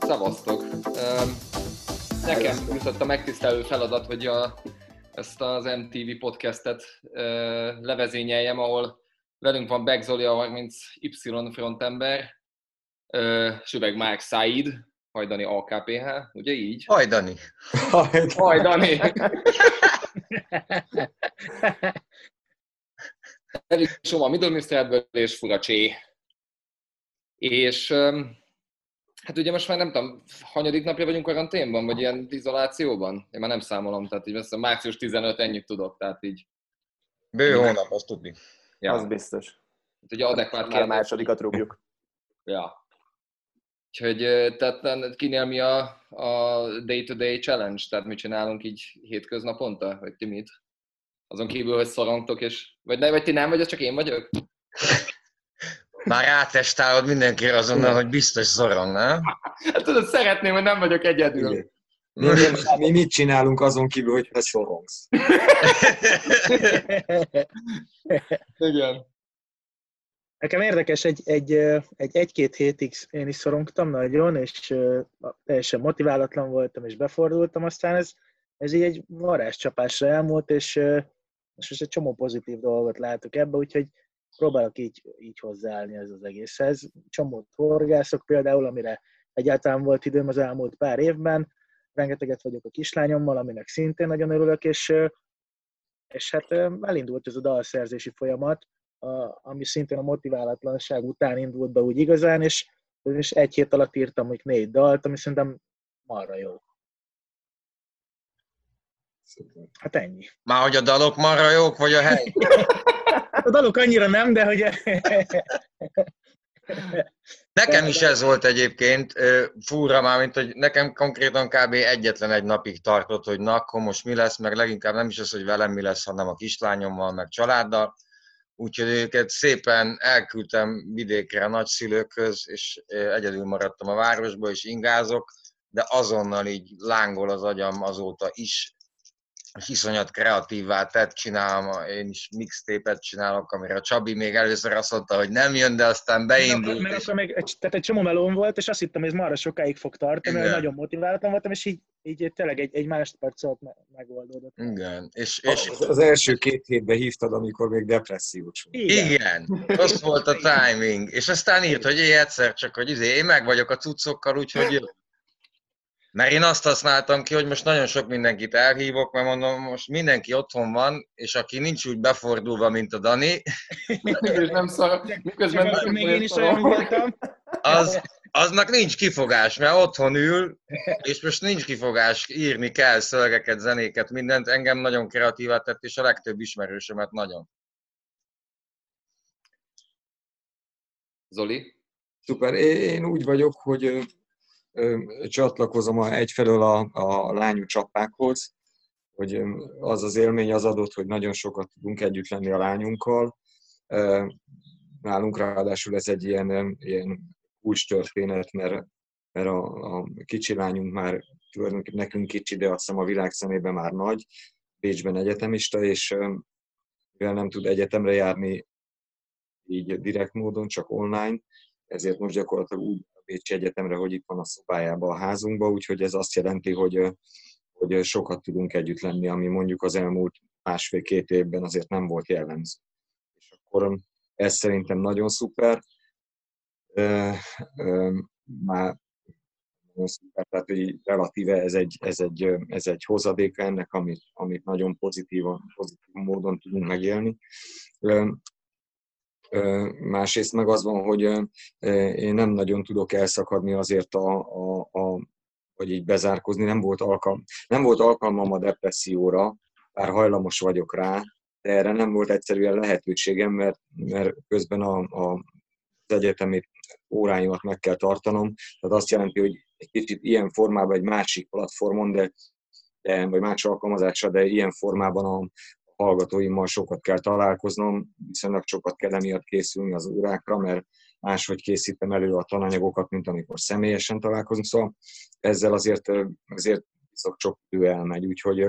Szevasztok! Nekem jutott a megtisztelő feladat, hogy a, ezt az MTV podcastet levezényeljem, ahol velünk van Beck Zoli, mint Y frontember, Süveg Márk Said, Hajdani AKPH, ugye így? Hajdani. Hajdani. Erik Soma Middlemisterből és Furacsé. És hát ugye most már nem tudom, hanyadik napja vagyunk karanténban, vagy ilyen izolációban? Én már nem számolom, tehát így azt március 15 ennyit tudok, tehát így. Bő hónap, azt tudni. Ja. Az biztos. Hát ugye adekvát kérdés. Már másodikat rúgjuk. Ja. Úgyhogy tehát kinél mi a, a day-to-day challenge? Tehát mit csinálunk így hétköznaponta? Vagy ti mit? Azon kívül, hogy szorongtok, és... Vagy, ne, vagy ti nem, vagy az csak én vagyok? Már átestálod mindenkire azonnal, hogy biztos szorong, nem? Hát tudod, szeretném, hogy nem vagyok egyedül. Igen. Mi, mi, mi mit csinálunk azon kívül, hogy te szorongsz? Igen. Nekem érdekes, egy, egy, egy, egy-két hétig én is szorongtam nagyon, és teljesen motiválatlan voltam, és befordultam, aztán ez, ez így egy varázscsapásra elmúlt, és most egy csomó pozitív dolgot látok ebbe, úgyhogy próbálok így, így hozzáállni ez az egészhez. Csomót horgászok például, amire egyáltalán volt időm az elmúlt pár évben, rengeteget vagyok a kislányommal, aminek szintén nagyon örülök, és, és hát elindult ez a dalszerzési folyamat, ami szintén a motiválatlanság után indult be úgy igazán, és, és egy hét alatt írtam hogy négy dalt, ami szerintem marra jó. Hát ennyi. Már hogy a dalok marra jók, vagy a hely? a dalok annyira nem, de hogy... Nekem is ez volt egyébként, fúra már, mint hogy nekem konkrétan kb. egyetlen egy napig tartott, hogy na, akkor most mi lesz, meg leginkább nem is az, hogy velem mi lesz, hanem a kislányommal, meg családdal. Úgyhogy őket szépen elküldtem vidékre a nagyszülőkhöz, és egyedül maradtam a városba, és ingázok, de azonnal így lángol az agyam azóta is, és iszonyat kreatívvá tett, csinálom, én is mixtépet csinálok, amire a Csabi még először azt mondta, hogy nem jön, de aztán beindult. Mert, és... akkor még egy, tehát egy csomó melón volt, és azt hittem, hogy ez marra sokáig fog tartani, mert nagyon motiváltam voltam, és így, így tényleg egy, egy másodperc alatt megoldódott. Igen. És, és... Az, az első két hétben hívtad, amikor még depressziós volt. Igen. Igen. Az volt a timing. És aztán írt, hogy én egyszer csak, hogy izé, én meg vagyok a cuccokkal, úgyhogy mert én azt használtam ki, hogy most nagyon sok mindenkit elhívok, mert mondom, most mindenki otthon van, és aki nincs úgy befordulva, mint a Dani. és nem szar, miközben nem még én is olyan voltam. Az, aznak nincs kifogás, mert otthon ül, és most nincs kifogás, írni kell szövegeket, zenéket, mindent. Engem nagyon kreatívá tett, és a legtöbb ismerősömet nagyon. Zoli? Szuper. Én úgy vagyok, hogy csatlakozom egyfelől a, a lányú csapákhoz, hogy az az élmény az adott, hogy nagyon sokat tudunk együtt lenni a lányunkkal. Nálunk ráadásul ez egy ilyen, ilyen kulcs történet, mert, mert a, a kicsi lányunk már tulajdonképpen nekünk kicsi, de azt hiszem a világ szemében már nagy, Bécsben egyetemista, és mivel nem tud egyetemre járni így direkt módon, csak online, ezért most gyakorlatilag úgy Pécsi Egyetemre, hogy itt van a szobájába a házunkba, úgyhogy ez azt jelenti, hogy, hogy sokat tudunk együtt lenni, ami mondjuk az elmúlt másfél-két évben azért nem volt jellemző. És akkor ez szerintem nagyon szuper. Már nagyon szuper, tehát hogy relatíve ez egy, ez egy, ez egy hozadéka ennek, amit, amit nagyon pozitívan, pozitív módon tudunk megélni. Másrészt meg az van, hogy én nem nagyon tudok elszakadni azért a, a, a vagy így bezárkozni, nem volt, alkalm, nem volt alkalmam a depresszióra, bár hajlamos vagyok rá, de erre nem volt egyszerűen lehetőségem, mert, mert közben a, a, az egyetemi óráimat meg kell tartanom. Tehát azt jelenti, hogy egy kicsit ilyen formában, egy másik platformon, de, de vagy más alkalmazásra, de ilyen formában a, hallgatóimmal sokat kell találkoznom, viszonylag sokat kell emiatt készülni az órákra, mert máshogy készítem elő a tananyagokat, mint amikor személyesen találkozunk, szóval ezzel azért, azért viszont sok idő elmegy, úgyhogy,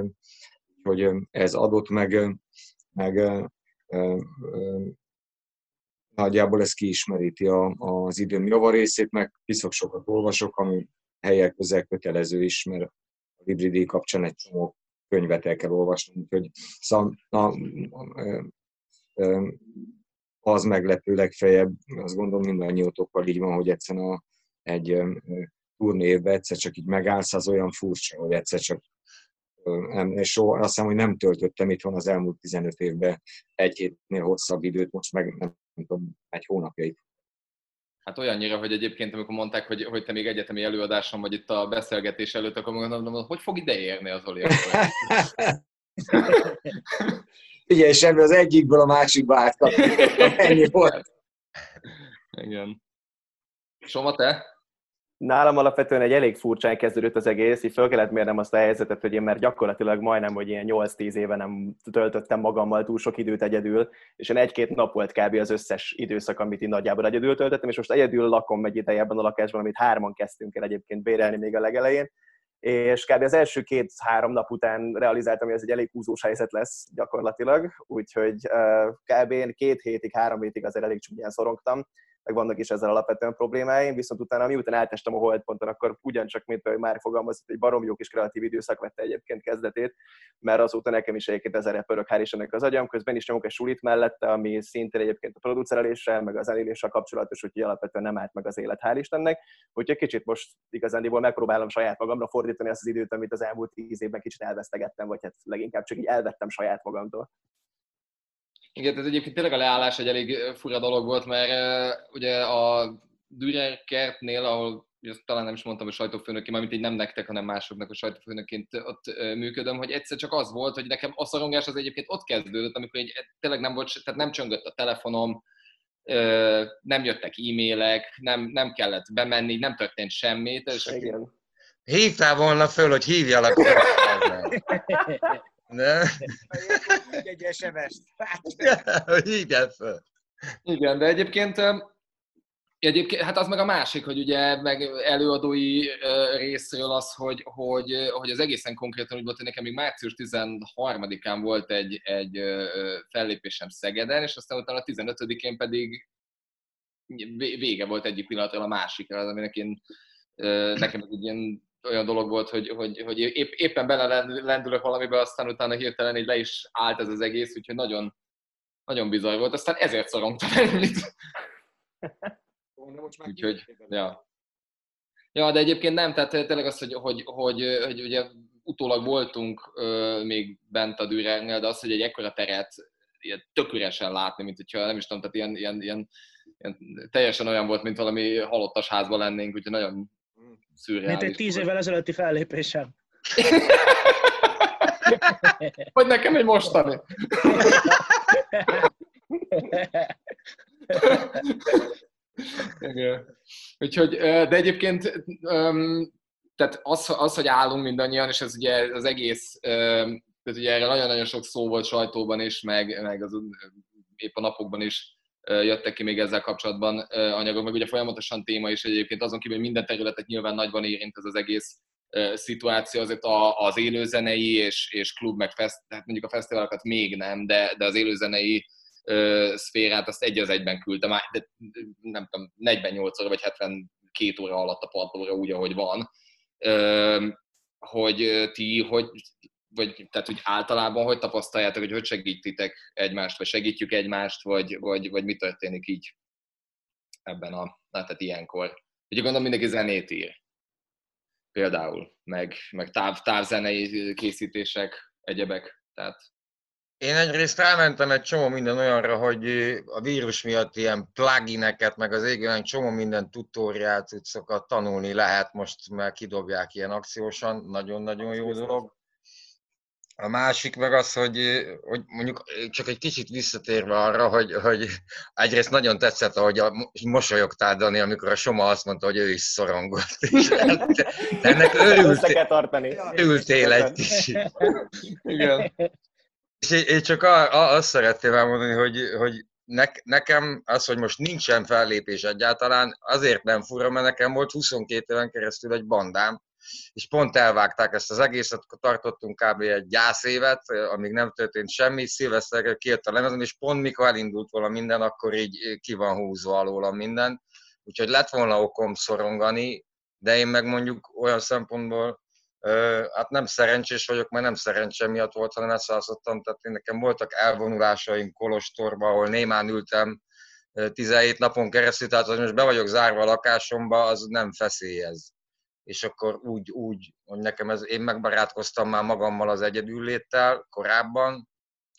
úgyhogy ez adott meg, meg nagyjából ez kiismeríti a, az időm javarészét, meg piszok sokat olvasok, ami helyek közel kötelező is, mert a Libri kapcsán egy csomó könyvet el kell olvasni, úgyhogy szóval, na, az meglepő legfeljebb, azt gondolom mindannyiótokkal így van, hogy egyszerűen a, egy turnévben egyszer csak így megállsz, az olyan furcsa, hogy egyszer csak és soha, azt hiszem, hogy nem töltöttem itthon az elmúlt 15 évben egy hétnél hosszabb időt, most meg nem tudom, egy hónapja itt. Hát olyannyira, hogy egyébként, amikor mondták, hogy, hogy te még egyetemi előadáson vagy itt a beszélgetés előtt, akkor mondom, hogy fog ide érni az Oli? Ugye, ebből az egyikből a másikba átkaptam. Ennyi volt. Igen. Soma, te? Nálam alapvetően egy elég furcsán kezdődött az egész, így föl kellett mérnem azt a helyzetet, hogy én már gyakorlatilag majdnem, hogy ilyen 8-10 éve nem töltöttem magammal túl sok időt egyedül, és én egy-két nap volt kb. az összes időszak, amit én nagyjából egyedül töltöttem, és most egyedül lakom egy ideje ebben a lakásban, amit hárman kezdtünk el egyébként bérelni még a legelején, és kb. az első két-három nap után realizáltam, hogy ez egy elég húzós helyzet lesz gyakorlatilag, úgyhogy kb. két hétig, három hétig azért elég csúnyán szorongtam, meg vannak is ezzel alapvetően problémáim, viszont utána miután eltestem a holdponton, akkor ugyancsak, mint ahogy már fogalmazott, egy barom jó kis kreatív időszak vette egyébként kezdetét, mert azóta nekem is egyébként ezer pörög, hál' Istennek az agyam, közben is nyomok egy sulit mellette, ami szintén egyébként a producereléssel, meg az eléréssel kapcsolatos, úgyhogy alapvetően nem állt meg az élet, hál' Istennek. Úgyhogy kicsit most igazándiból megpróbálom saját magamra fordítani azt az időt, amit az elmúlt tíz évben kicsit elvesztegettem, vagy hát leginkább csak így elvettem saját magamtól. Igen, ez egyébként tényleg a leállás egy elég fura dolog volt, mert uh, ugye a Dürer kertnél, ahol ezt talán nem is mondtam, hogy sajtófőnökként, mármint így nem nektek, hanem másoknak a sajtófőnökként ott működöm, hogy egyszer csak az volt, hogy nekem a szorongás az egyébként ott kezdődött, amikor egy, tényleg nem volt, tehát nem csöngött a telefonom, nem jöttek e-mailek, nem, nem kellett bemenni, nem történt semmi. És Igen. Hívtál volna föl, hogy hívjalak. Ne? Egy. Hogy hívjál föl. Igen, de egyébként Egyébként, hát az meg a másik, hogy ugye meg előadói részről az, hogy, hogy, hogy az egészen konkrétan úgy volt, hogy nekem még március 13-án volt egy, egy fellépésem Szegeden, és aztán utána a 15-én pedig vége volt egyik pillanatról a másikra, az, aminek én, nekem egy ilyen olyan dolog volt, hogy, hogy, hogy épp, éppen belelendülök valamibe, aztán utána hirtelen így le is állt ez az egész, úgyhogy nagyon, nagyon bizony volt. Aztán ezért szorongtam ennyit. úgyhogy, ja. Ja, de egyébként nem, tehát tényleg az, hogy, hogy, hogy, hogy ugye utólag voltunk ö, még bent a Dürernél, de az, hogy egy ekkora teret ilyen tök üresen látni, mint hogyha nem is tudom, tehát ilyen, ilyen, ilyen, ilyen teljesen olyan volt, mint valami halottas házban lennénk, úgyhogy nagyon szürreális. Mint egy tíz évvel ezelőtti fellépésem. Vagy nekem egy mostani. Igen. Úgyhogy, de egyébként tehát az, az, hogy állunk mindannyian, és ez ugye az egész, tehát ugye erre nagyon-nagyon sok szó volt sajtóban is, meg, meg az, épp a napokban is jöttek ki még ezzel kapcsolatban anyagok, meg ugye folyamatosan téma is egyébként azon kívül, hogy minden területet nyilván nagyban érint ez az egész szituáció, azért az élőzenei és, és klub, meg fest, tehát mondjuk a fesztiválokat még nem, de, de az élőzenei szférát azt egy az egyben küldte, már, de nem tudom, 48 óra vagy 72 óra alatt a padlóra úgy, ahogy van. Hogy ti, hogy vagy tehát hogy általában hogy tapasztaljátok, hogy hogy segítitek egymást, vagy segítjük egymást, vagy, vagy, vagy mi történik így ebben a, na, tehát ilyenkor. Ugye gondolom mindenki zenét ír. Például, meg, meg táv, távzenei készítések, egyebek. Tehát én egyrészt elmentem egy csomó minden olyanra, hogy a vírus miatt ilyen plugineket, meg az égően csomó minden tutoriál cuccokat tanulni lehet, most már kidobják ilyen akciósan, nagyon-nagyon jó dolog. A másik meg az, hogy, hogy mondjuk csak egy kicsit visszatérve arra, hogy, hogy egyrészt nagyon tetszett, ahogy a, mosolyogtál, Dani, amikor a Soma azt mondta, hogy ő is szorongott. De ennek örültél, tartani. örültél egy kicsit. Igen. És én csak azt szeretném elmondani, hogy, hogy ne, nekem az, hogy most nincsen fellépés egyáltalán, azért nem fura, mert nekem volt 22 éven keresztül egy bandám, és pont elvágták ezt az egészet, akkor tartottunk kb. egy gyászévet, amíg nem történt semmi, szilveszterre kijött a lemezem, és pont mikor elindult volna minden, akkor így ki van húzva alóla minden. Úgyhogy lett volna okom szorongani, de én meg mondjuk olyan szempontból hát nem szerencsés vagyok, mert nem szerencse miatt volt, hanem elszállszottam, tehát én nekem voltak elvonulásaim Kolostorba, ahol némán ültem 17 napon keresztül, tehát hogy most be vagyok zárva a lakásomba, az nem feszélyez. És akkor úgy, úgy, hogy nekem ez, én megbarátkoztam már magammal az egyedülléttel korábban,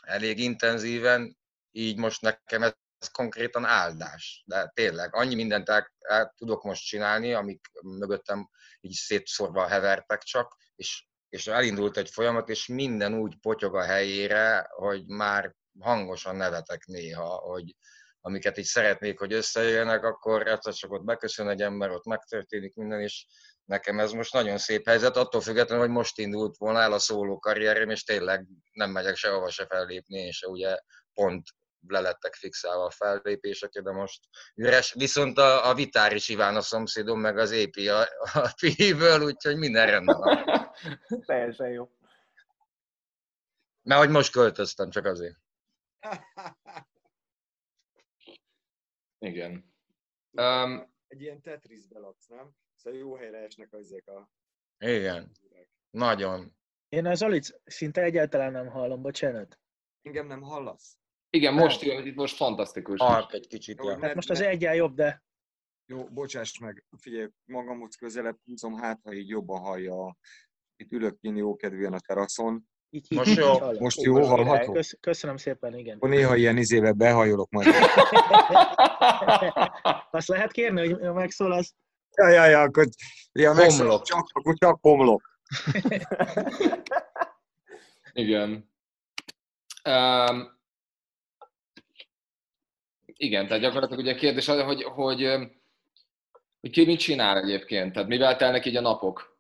elég intenzíven, így most nekem ez, ez konkrétan áldás. De tényleg, annyi mindent el, el tudok most csinálni, amik mögöttem így szétszorva hevertek csak, és, és elindult egy folyamat, és minden úgy potyog a helyére, hogy már hangosan nevetek néha, hogy amiket így szeretnék, hogy összejöjjenek, akkor egyszer csak ott beköszön egy ember, ott megtörténik minden, és nekem ez most nagyon szép helyzet, attól függetlenül, hogy most indult volna el a szóló karrierem, és tényleg nem megyek sehova se fellépni, és ugye pont lelettek fixálva a fellépések, de most üres. Viszont a, a Vitár is Iván a szomszédom, meg az épi a, a PI-ből, úgyhogy minden rendben van. Teljesen jó. Mert hogy most költöztem, csak azért. Igen. Um, Egy ilyen Tetrisbe laksz, nem? Szóval jó helyre esnek ezek a... Igen. Nagyon. Én az Alic szinte egyáltalán nem hallom, bocsánat. Engem nem hallasz? Igen, most, itt most fantasztikus. Halk egy kicsit. Jó, hát most az egyen jobb, de... Jó, bocsáss meg, figyelj, magamhoz közelebb húzom, hát ha így jobban hallja. Itt ülök én jókedvűen a teraszon. Így, így, most jó, így most jó, hallható? Kösz, köszönöm szépen, igen. Akkor néha ilyen izébe behajolok majd. Azt lehet kérni, hogy megszólalsz? Ja, ja, ja, akkor, ja, Homlok. Csak, akkor csak homlok. igen. Um, igen, tehát gyakorlatilag ugye a kérdés az, hogy, hogy, hogy ki mit csinál egyébként, tehát mivel telnek így a napok.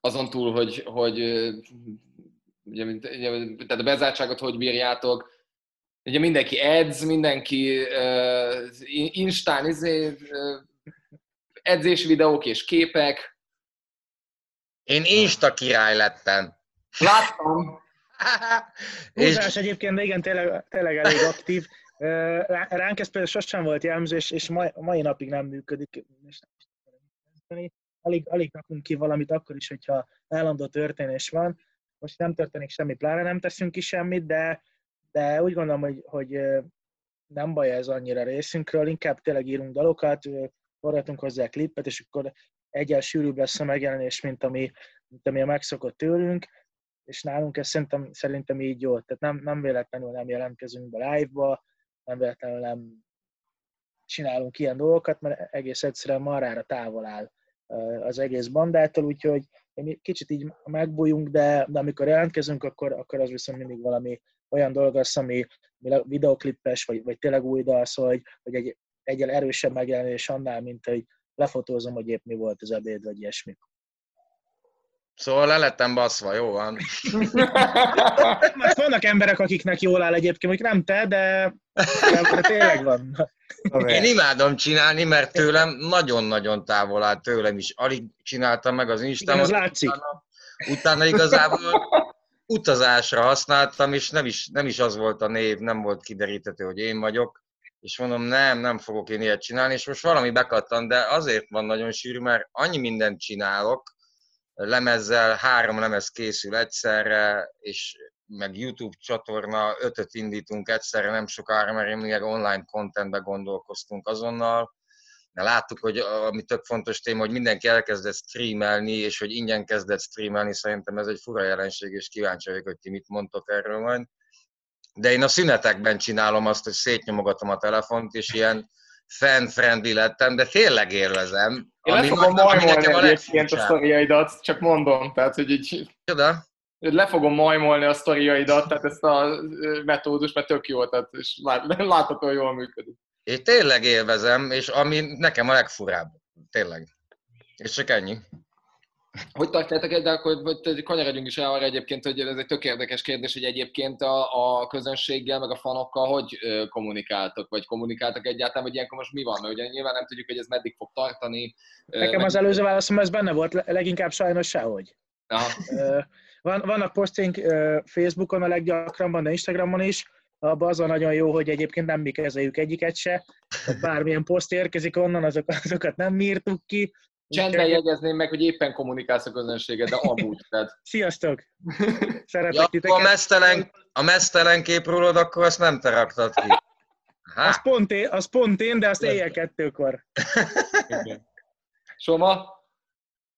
Azon túl, hogy, hogy ugye, ugye, tehát a bezártságot hogy bírjátok, ugye mindenki edz, mindenki uh, instán, izé, uh, edzés videók és képek. Én Insta király lettem. Láttam. Húzás egyébként, de igen, tényleg, tényleg elég aktív. Ránk ez például sosem volt jellemző, és, és mai, mai napig nem működik. És nem alig, alig rakunk ki valamit akkor is, hogyha állandó történés van. Most nem történik semmi, pláne nem teszünk ki semmit, de, de úgy gondolom, hogy, hogy nem baj ez annyira részünkről, inkább tényleg írunk dalokat, forgatunk hozzá klippet, és akkor egyel sűrűbb lesz a megjelenés, mint ami, mint ami a megszokott tőlünk, és nálunk ez szerintem, szerintem így jó. Tehát nem, nem véletlenül nem jelentkezünk be live-ba, nem véletlenül nem csinálunk ilyen dolgokat, mert egész egyszerűen marrára távol áll az egész bandától, úgyhogy kicsit így megbújunk, de, de amikor jelentkezünk, akkor, akkor az viszont mindig valami olyan dolog az, ami videoklippes, vagy, vagy tényleg új dal, szóval, hogy, hogy egy egyel erősebb megjelenés annál, mint hogy lefotózom, hogy épp mi volt az ebéd, vagy ilyesmi. Szóval le lettem baszva, jó van. Mert vannak emberek, akiknek jól áll egyébként, hogy nem te, de, de tényleg van. Én imádom csinálni, mert tőlem nagyon-nagyon távol áll tőlem is. Alig csináltam meg az Instámot. Igen, ez látszik. Utána, utána igazából utazásra használtam, és nem is, nem is az volt a név, nem volt kiderítető, hogy én vagyok. És mondom, nem, nem fogok én ilyet csinálni, és most valami bekattan, de azért van nagyon sűrű, mert annyi mindent csinálok, lemezzel, három lemez készül egyszerre, és meg YouTube csatorna, ötöt indítunk egyszerre nem sokára, mert még online contentbe gondolkoztunk azonnal. De láttuk, hogy ami tök fontos téma, hogy mindenki elkezdett streamelni, és hogy ingyen kezdett streamelni, szerintem ez egy fura jelenség, és kíváncsi vagyok, hogy ti mit mondtok erről majd. De én a szünetekben csinálom azt, hogy szétnyomogatom a telefont, és ilyen fan-friendly lettem, de tényleg élvezem. Én le fogom majmolni egyébként a sztoriaidat, csak mondom, tehát, hogy így... Csoda? Le fogom majmolni a sztoriaidat, tehát ezt a metódus, mert tök jó, tehát és látható, jól működik. Én tényleg élvezem, és ami nekem a legfurább. Tényleg. És csak ennyi. Hogy tartjátok de akkor kanyarodjunk is arra egyébként, hogy ez egy tök érdekes kérdés, hogy egyébként a, a közönséggel, meg a fanokkal hogy kommunikáltok, vagy kommunikáltak egyáltalán, vagy ilyenkor most mi van? Mert ugye nyilván nem tudjuk, hogy ez meddig fog tartani. Nekem meg... az előző válaszom ez benne volt, leginkább sajnos sehogy. Aha. Van, vannak posztink Facebookon a leggyakrabban, de Instagramon is, abban az a nagyon jó, hogy egyébként nem mi kezeljük egyiket se. Bármilyen poszt érkezik onnan, azok, azokat nem írtuk ki, Csendben jegyezném meg, hogy éppen kommunikálsz a közönséget, de amúgy. Tehát... Sziasztok! Szeretek ja, titeket. A mesztelen, a mesztelen kép rólad, akkor azt nem te raktad ki. Az pont, én, az pont én, de azt éjjel kettőkor. Soma?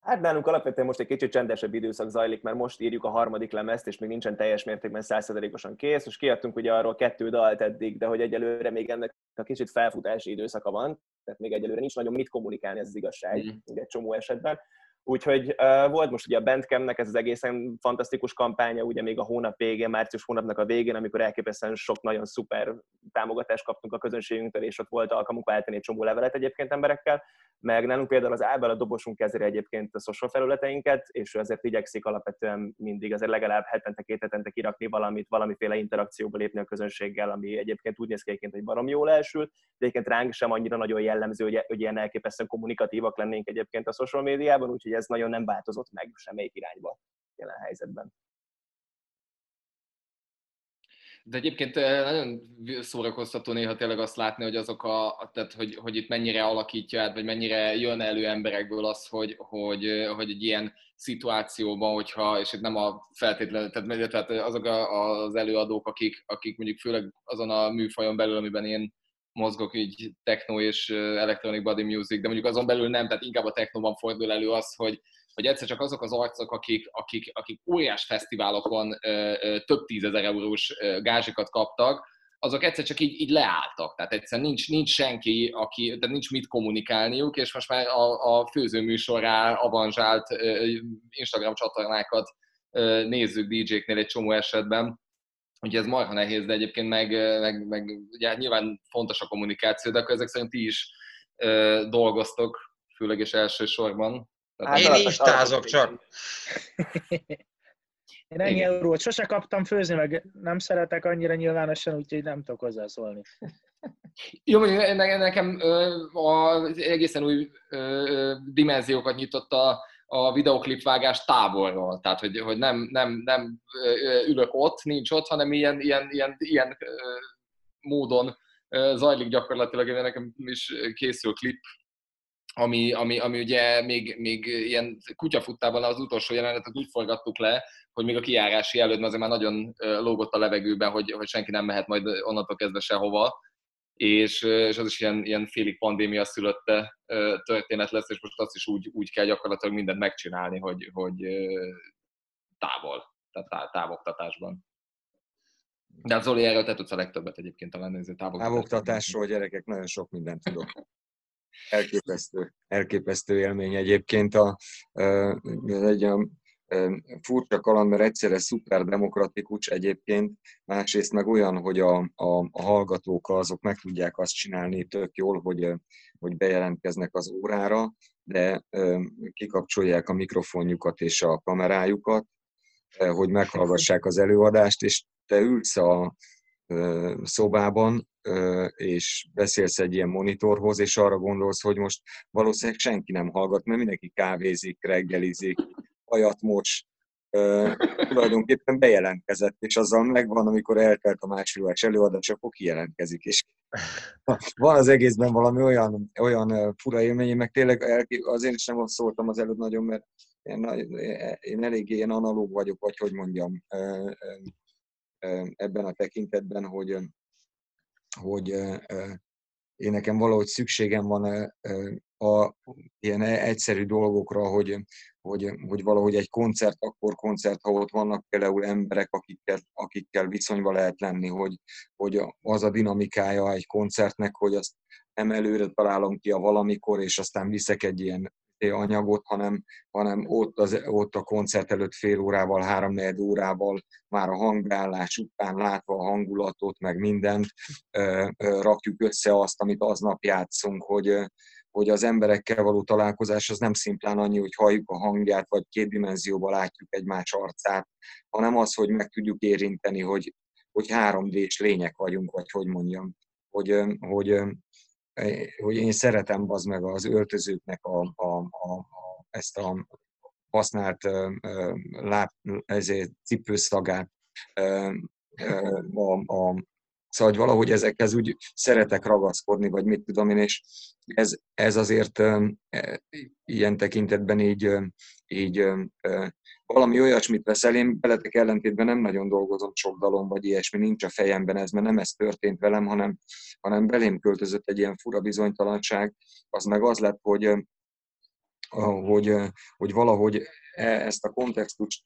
Hát nálunk alapvetően most egy kicsit csendesebb időszak zajlik, mert most írjuk a harmadik lemezt, és még nincsen teljes mértékben százszerzelékosan kész. Most kiadtunk ugye arról kettő dalt eddig, de hogy egyelőre még ennek a kicsit felfutási időszaka van, tehát még egyelőre nincs nagyon mit kommunikálni, ez az igazság, mm. egy csomó esetben. Úgyhogy uh, volt most ugye a Bandcampnek ez az egészen fantasztikus kampánya, ugye még a hónap végén, március hónapnak a végén, amikor elképesztően sok nagyon szuper támogatást kaptunk a közönségünktől, és ott volt alkalmunk váltani egy csomó levelet egyébként emberekkel, meg nálunk például az Ábel a dobosunk kezeli egyébként a social felületeinket, és ő azért igyekszik alapvetően mindig azért legalább hetente, két hetente kirakni valamit, valamiféle interakcióba lépni a közönséggel, ami egyébként úgy néz ki egyébként, hogy barom jól elsült, de egyébként ránk sem annyira nagyon jellemző, hogy, hogy ilyen elképesztően kommunikatívak lennénk egyébként a social médiában, úgyhogy ez nagyon nem változott meg semmelyik irányba jelen helyzetben. De egyébként eh, nagyon szórakoztató néha tényleg azt látni, hogy azok a, tehát hogy, hogy itt mennyire alakítja át, vagy mennyire jön elő emberekből az, hogy, hogy, eh, hogy egy ilyen szituációban, hogyha, és itt nem a feltétlenül, tehát, tehát azok az előadók, akik, akik mondjuk főleg azon a műfajon belül, amiben én mozgok, így techno és electronic body music, de mondjuk azon belül nem, tehát inkább a technóban fordul elő az, hogy, hogy egyszer csak azok az arcok, akik, akik, akik óriás fesztiválokon ö, ö, több tízezer eurós gázsikat kaptak, azok egyszer csak így, így leálltak. Tehát egyszerűen nincs, nincs senki, aki, tehát nincs mit kommunikálniuk, és most már a, a főzőműsorá avanzsált ö, Instagram csatornákat nézzük DJ-knél egy csomó esetben. Ugye ez marha nehéz, de egyébként meg, meg, meg ugye hát nyilván fontos a kommunikáció, de akkor ezek szerint ti is ö, dolgoztok, főleg és elsősorban Hát Én listázok csak. Én ennyi Igen. eurót sose kaptam főzni, meg nem szeretek annyira nyilvánosan, úgyhogy nem tudok hozzászólni. Jó, mondjuk nekem az egészen új dimenziókat nyitott a, a videoklipvágás távolról. Tehát, hogy, hogy nem, nem, nem ülök ott, nincs ott, hanem ilyen, ilyen, ilyen, ilyen módon zajlik gyakorlatilag, nekem is készül klip ami, ami, ami ugye még, még ilyen kutyafuttában az utolsó jelenetet úgy forgattuk le, hogy még a kijárási előtt azért már nagyon lógott a levegőben, hogy, hogy senki nem mehet majd onnantól kezdve sehova, és, és az is ilyen, ilyen félig pandémia szülötte történet lesz, és most azt is úgy, úgy kell gyakorlatilag mindent megcsinálni, hogy, hogy távol, tehát távoktatásban. De az Zoli erről te tudsz a legtöbbet egyébként talán nézni távoktatásról. Távoktatásról gyerekek, nagyon sok mindent tudok. Elképesztő, elképesztő élmény egyébként. A, egy a, furcsa kaland, mert egyszerre szuper demokratikus egyébként, másrészt meg olyan, hogy a, a, a hallgatók azok meg tudják azt csinálni tök jól, hogy, hogy bejelentkeznek az órára, de kikapcsolják a mikrofonjukat és a kamerájukat, hogy meghallgassák az előadást, és te ülsz a szobában, és beszélsz egy ilyen monitorhoz, és arra gondolsz, hogy most valószínűleg senki nem hallgat, mert mindenki kávézik, reggelizik, ajat mocs, tulajdonképpen bejelentkezett, és azzal megvan, amikor eltelt a másfélás előadás, akkor kijelentkezik, és van az egészben valami olyan, olyan fura élmény, meg tényleg azért is nem szóltam az előtt nagyon, mert én, én eléggé ilyen analóg vagyok, vagy hogy mondjam, ebben a tekintetben, hogy hogy én nekem valahogy szükségem van a ilyen egyszerű dolgokra, hogy, hogy, hogy valahogy egy koncert, akkor koncert, ha ott vannak például emberek, akikkel, akikkel viszonyba lehet lenni, hogy, hogy az a dinamikája egy koncertnek, hogy azt nem előre találom ki a valamikor, és aztán viszek egy ilyen anyagot, hanem, hanem ott, az, ott a koncert előtt fél órával, három órával már a hangbeállás után látva a hangulatot, meg mindent, rakjuk össze azt, amit aznap játszunk, hogy, hogy az emberekkel való találkozás az nem szimplán annyi, hogy halljuk a hangját, vagy két dimenzióban látjuk egymás arcát, hanem az, hogy meg tudjuk érinteni, hogy, hogy 3D-s lények vagyunk, vagy hogy mondjam, hogy, hogy, hogy én szeretem az meg az öltözőknek a, a, a, ezt a használt láb, ezért cipőszagát, a, a, Szóval, hogy valahogy ezekhez úgy szeretek ragaszkodni, vagy mit tudom én, és ez, ez azért e, ilyen tekintetben így, így valami olyasmit veszel, én veletek ellentétben nem nagyon dolgozom sok dalon, vagy ilyesmi, nincs a fejemben ez, mert nem ez történt velem, hanem, hanem belém költözött egy ilyen fura bizonytalanság, az meg az lett, hogy, hogy, hogy valahogy e, ezt a kontextust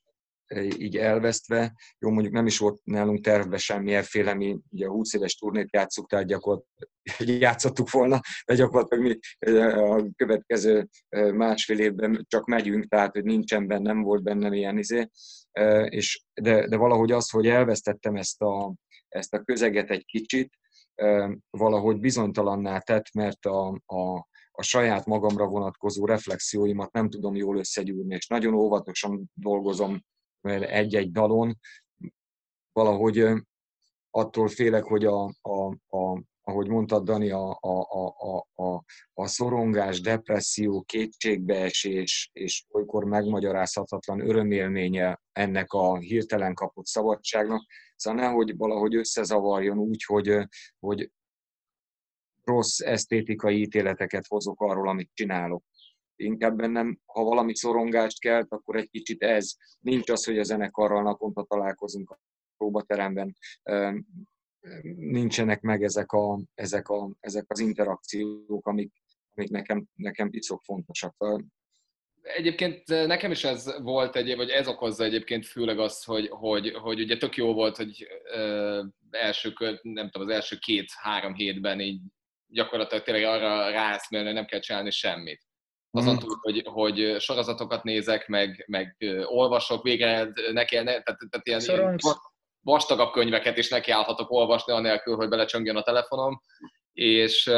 így elvesztve, jó, mondjuk nem is volt nálunk tervbe semmilyenféle, mi ugye a 20 éves turnét játszuk, tehát gyakorlatilag játszottuk volna, de gyakorlatilag mi a következő másfél évben csak megyünk, tehát hogy nincsen benne, nem volt bennem ilyen izé, és, de, de valahogy az, hogy elvesztettem ezt a, ezt a közeget egy kicsit, valahogy bizonytalanná tett, mert a, a, a saját magamra vonatkozó reflexióimat nem tudom jól összegyúrni, és nagyon óvatosan dolgozom egy-egy dalon, valahogy attól félek, hogy a, a, a, ahogy mondtad, Dani, a, a, a, a, a szorongás, depresszió, kétségbeesés és olykor megmagyarázhatatlan örömélménye ennek a hirtelen kapott szabadságnak, szóval nehogy valahogy összezavarjon úgy, hogy, hogy rossz esztétikai ítéleteket hozok arról, amit csinálok inkább bennem, ha valami szorongást kelt, akkor egy kicsit ez. Nincs az, hogy a zenekarral naponta találkozunk a próbateremben, nincsenek meg ezek, a, ezek, a, ezek az interakciók, amik, amik nekem, nekem piszok fontosak. Egyébként nekem is ez volt egy, vagy ez okozza egyébként főleg azt, hogy, hogy, hogy ugye tök jó volt, hogy ö, első, nem tudom, az első két-három hétben így gyakorlatilag tényleg arra ráeszmélni, hogy nem kell csinálni semmit azon mm. túl, hogy, hogy sorozatokat nézek, meg, meg olvasok, végre neki, ne, tehát, tehát ilyen, ilyen vastagabb könyveket is nekiállhatok olvasni, anélkül, hogy belecsöngjön a telefonom, és,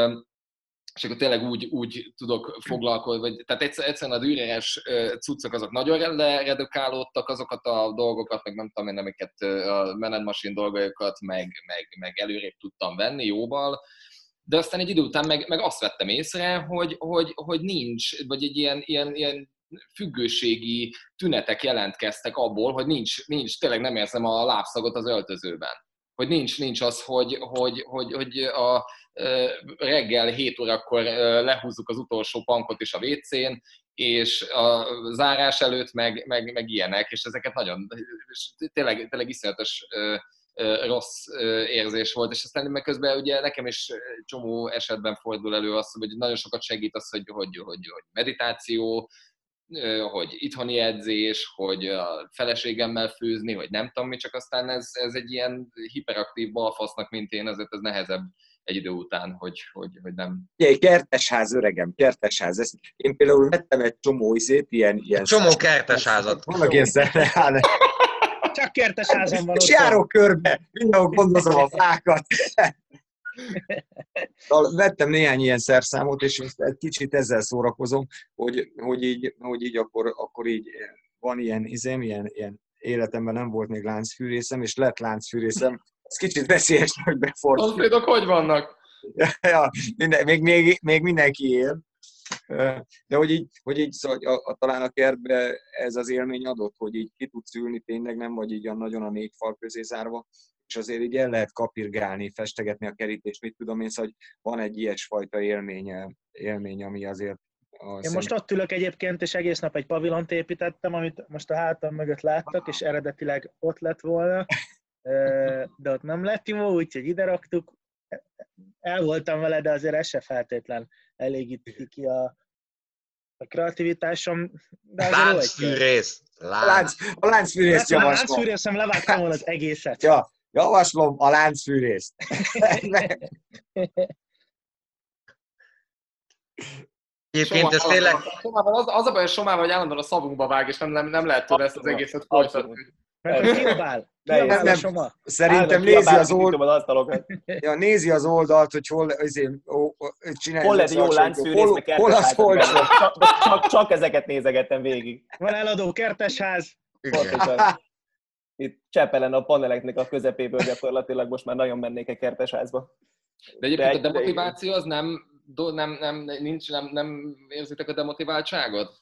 és akkor tényleg úgy, úgy tudok foglalkozni, vagy, tehát egyszerűen a dűréres cuccok azok nagyon leredukálódtak, azokat a dolgokat, meg nem tudom én, amiket a Maned Machine dolgokat, meg, meg, meg előrébb tudtam venni jóval, de aztán egy idő után meg, meg azt vettem észre, hogy, hogy, hogy nincs, vagy egy ilyen, ilyen, ilyen függőségi tünetek jelentkeztek abból, hogy nincs, nincs, tényleg nem érzem a lábszagot az öltözőben. Hogy nincs, nincs az, hogy, hogy, hogy, hogy a reggel 7 órakor lehúzzuk az utolsó pankot is a WC-n, és a zárás előtt meg, meg, meg ilyenek, és ezeket nagyon, tényleg, tényleg iszonyatos rossz érzés volt, és aztán meg közben ugye nekem is csomó esetben fordul elő az, hogy nagyon sokat segít az, hogy, hogy, hogy, hogy meditáció, hogy itthoni edzés, hogy a feleségemmel főzni, vagy nem tudom mi, csak aztán ez, ez egy ilyen hiperaktív balfasznak, mint én, ezért ez nehezebb egy idő után, hogy, hogy, hogy nem... Egy kertesház, öregem, kertesház. Ezt én például vettem egy csomó izét, ilyen... ilyen csomó kertesházat. Vannak ilyen csak kertes házam van. És járok körbe, mindenhol gondozom a fákat. Vettem néhány ilyen szerszámot, és egy kicsit ezzel szórakozom, hogy, hogy, így, hogy így akkor, akkor így van ilyen izém, ilyen, ilyen életemben nem volt még láncfűrészem, és lett láncfűrészem. Ez kicsit veszélyes, hogy befordul. Az hogy vannak? Ja, minden, még, még, még mindenki él. De hogy így, hogy így szóval, a, a, talán a kertbe ez az élmény adott, hogy így ki tudsz ülni, tényleg nem vagy így nagyon a négy fal közé zárva, és azért így el lehet kapirgálni, festegetni a kerítést, mit tudom én, szóval, hogy van egy ilyesfajta élmény, élmény ami azért én szem... most ott ülök egyébként, és egész nap egy pavilont építettem, amit most a hátam mögött láttak, és eredetileg ott lett volna, de ott nem lett jó, úgyhogy ide raktuk. El voltam vele, de azért ez se feltétlen elégíti ki a, a kreativitásom. De láncfűrész! Lánc, a láncfűrészt javaslom. A láncfűrészem levágtam volna az egészet. Ja, javaslom a láncfűrészt. Egyébként ez tényleg... Az, az a baj, hogy somával, hogy állandóan a szavunkba vág, és nem, nem, nem lehet tőle ezt az egészet folytatni. Kiabál. Nem, nem. a. Szerintem nézi az, old, kiütöm az asztalokat. ja, nézi az oldalt, hogy hol, azért, ó, csinálja Hol lehet jó összehasonlító. láncfűrész, hol, hol az olcsó. Csak, csak, csak ezeket nézegettem végig. Van eladó kertesház. Igen. Pontosan. Itt Csepelen a paneleknek a közepéből gyakorlatilag most már nagyon mennék egy kertesházba. De egyébként De- a demotiváció az nem, nem, nem, nincs, nem, nem érzitek a demotiváltságot?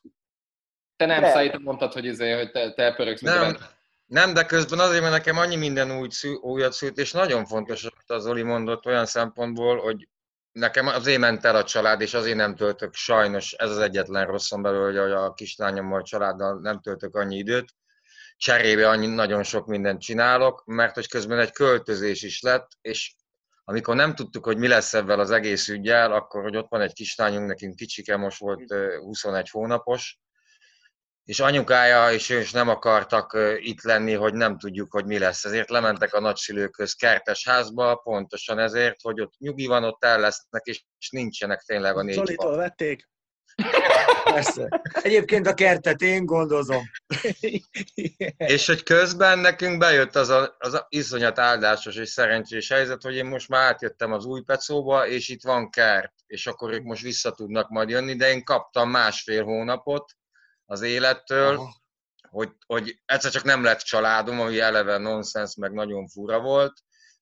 Te nem, De. Száj, te mondtad, hogy, izé, hogy te, te pörögsz, mint a Nem, rend- nem, de közben azért, mert nekem annyi minden új újat szült, és nagyon fontos, amit az Zoli mondott olyan szempontból, hogy nekem azért ment el a család, és azért nem töltök, sajnos ez az egyetlen rosszom belőle, hogy a kislányommal, a családdal nem töltök annyi időt. Cserébe annyi, nagyon sok mindent csinálok, mert hogy közben egy költözés is lett, és amikor nem tudtuk, hogy mi lesz ebben az egész ügyel, akkor, hogy ott van egy kislányunk, nekünk kicsike, most volt ö, 21 hónapos, és anyukája és ő is nem akartak itt lenni, hogy nem tudjuk, hogy mi lesz. Ezért lementek a nagyszülőkhöz kertes házba, pontosan ezért, hogy ott nyugi van, ott el lesznek, és és nincsenek tényleg a négy Zolitól vették. Persze. Egyébként a kertet én gondozom. És hogy közben nekünk bejött az a, az a iszonyat áldásos és szerencsés helyzet, hogy én most már átjöttem az új pecóba, és itt van kert, és akkor ők most vissza tudnak majd jönni, de én kaptam másfél hónapot az élettől, Aha. hogy, hogy egyszer csak nem lett családom, ami eleve nonsens, meg nagyon fura volt,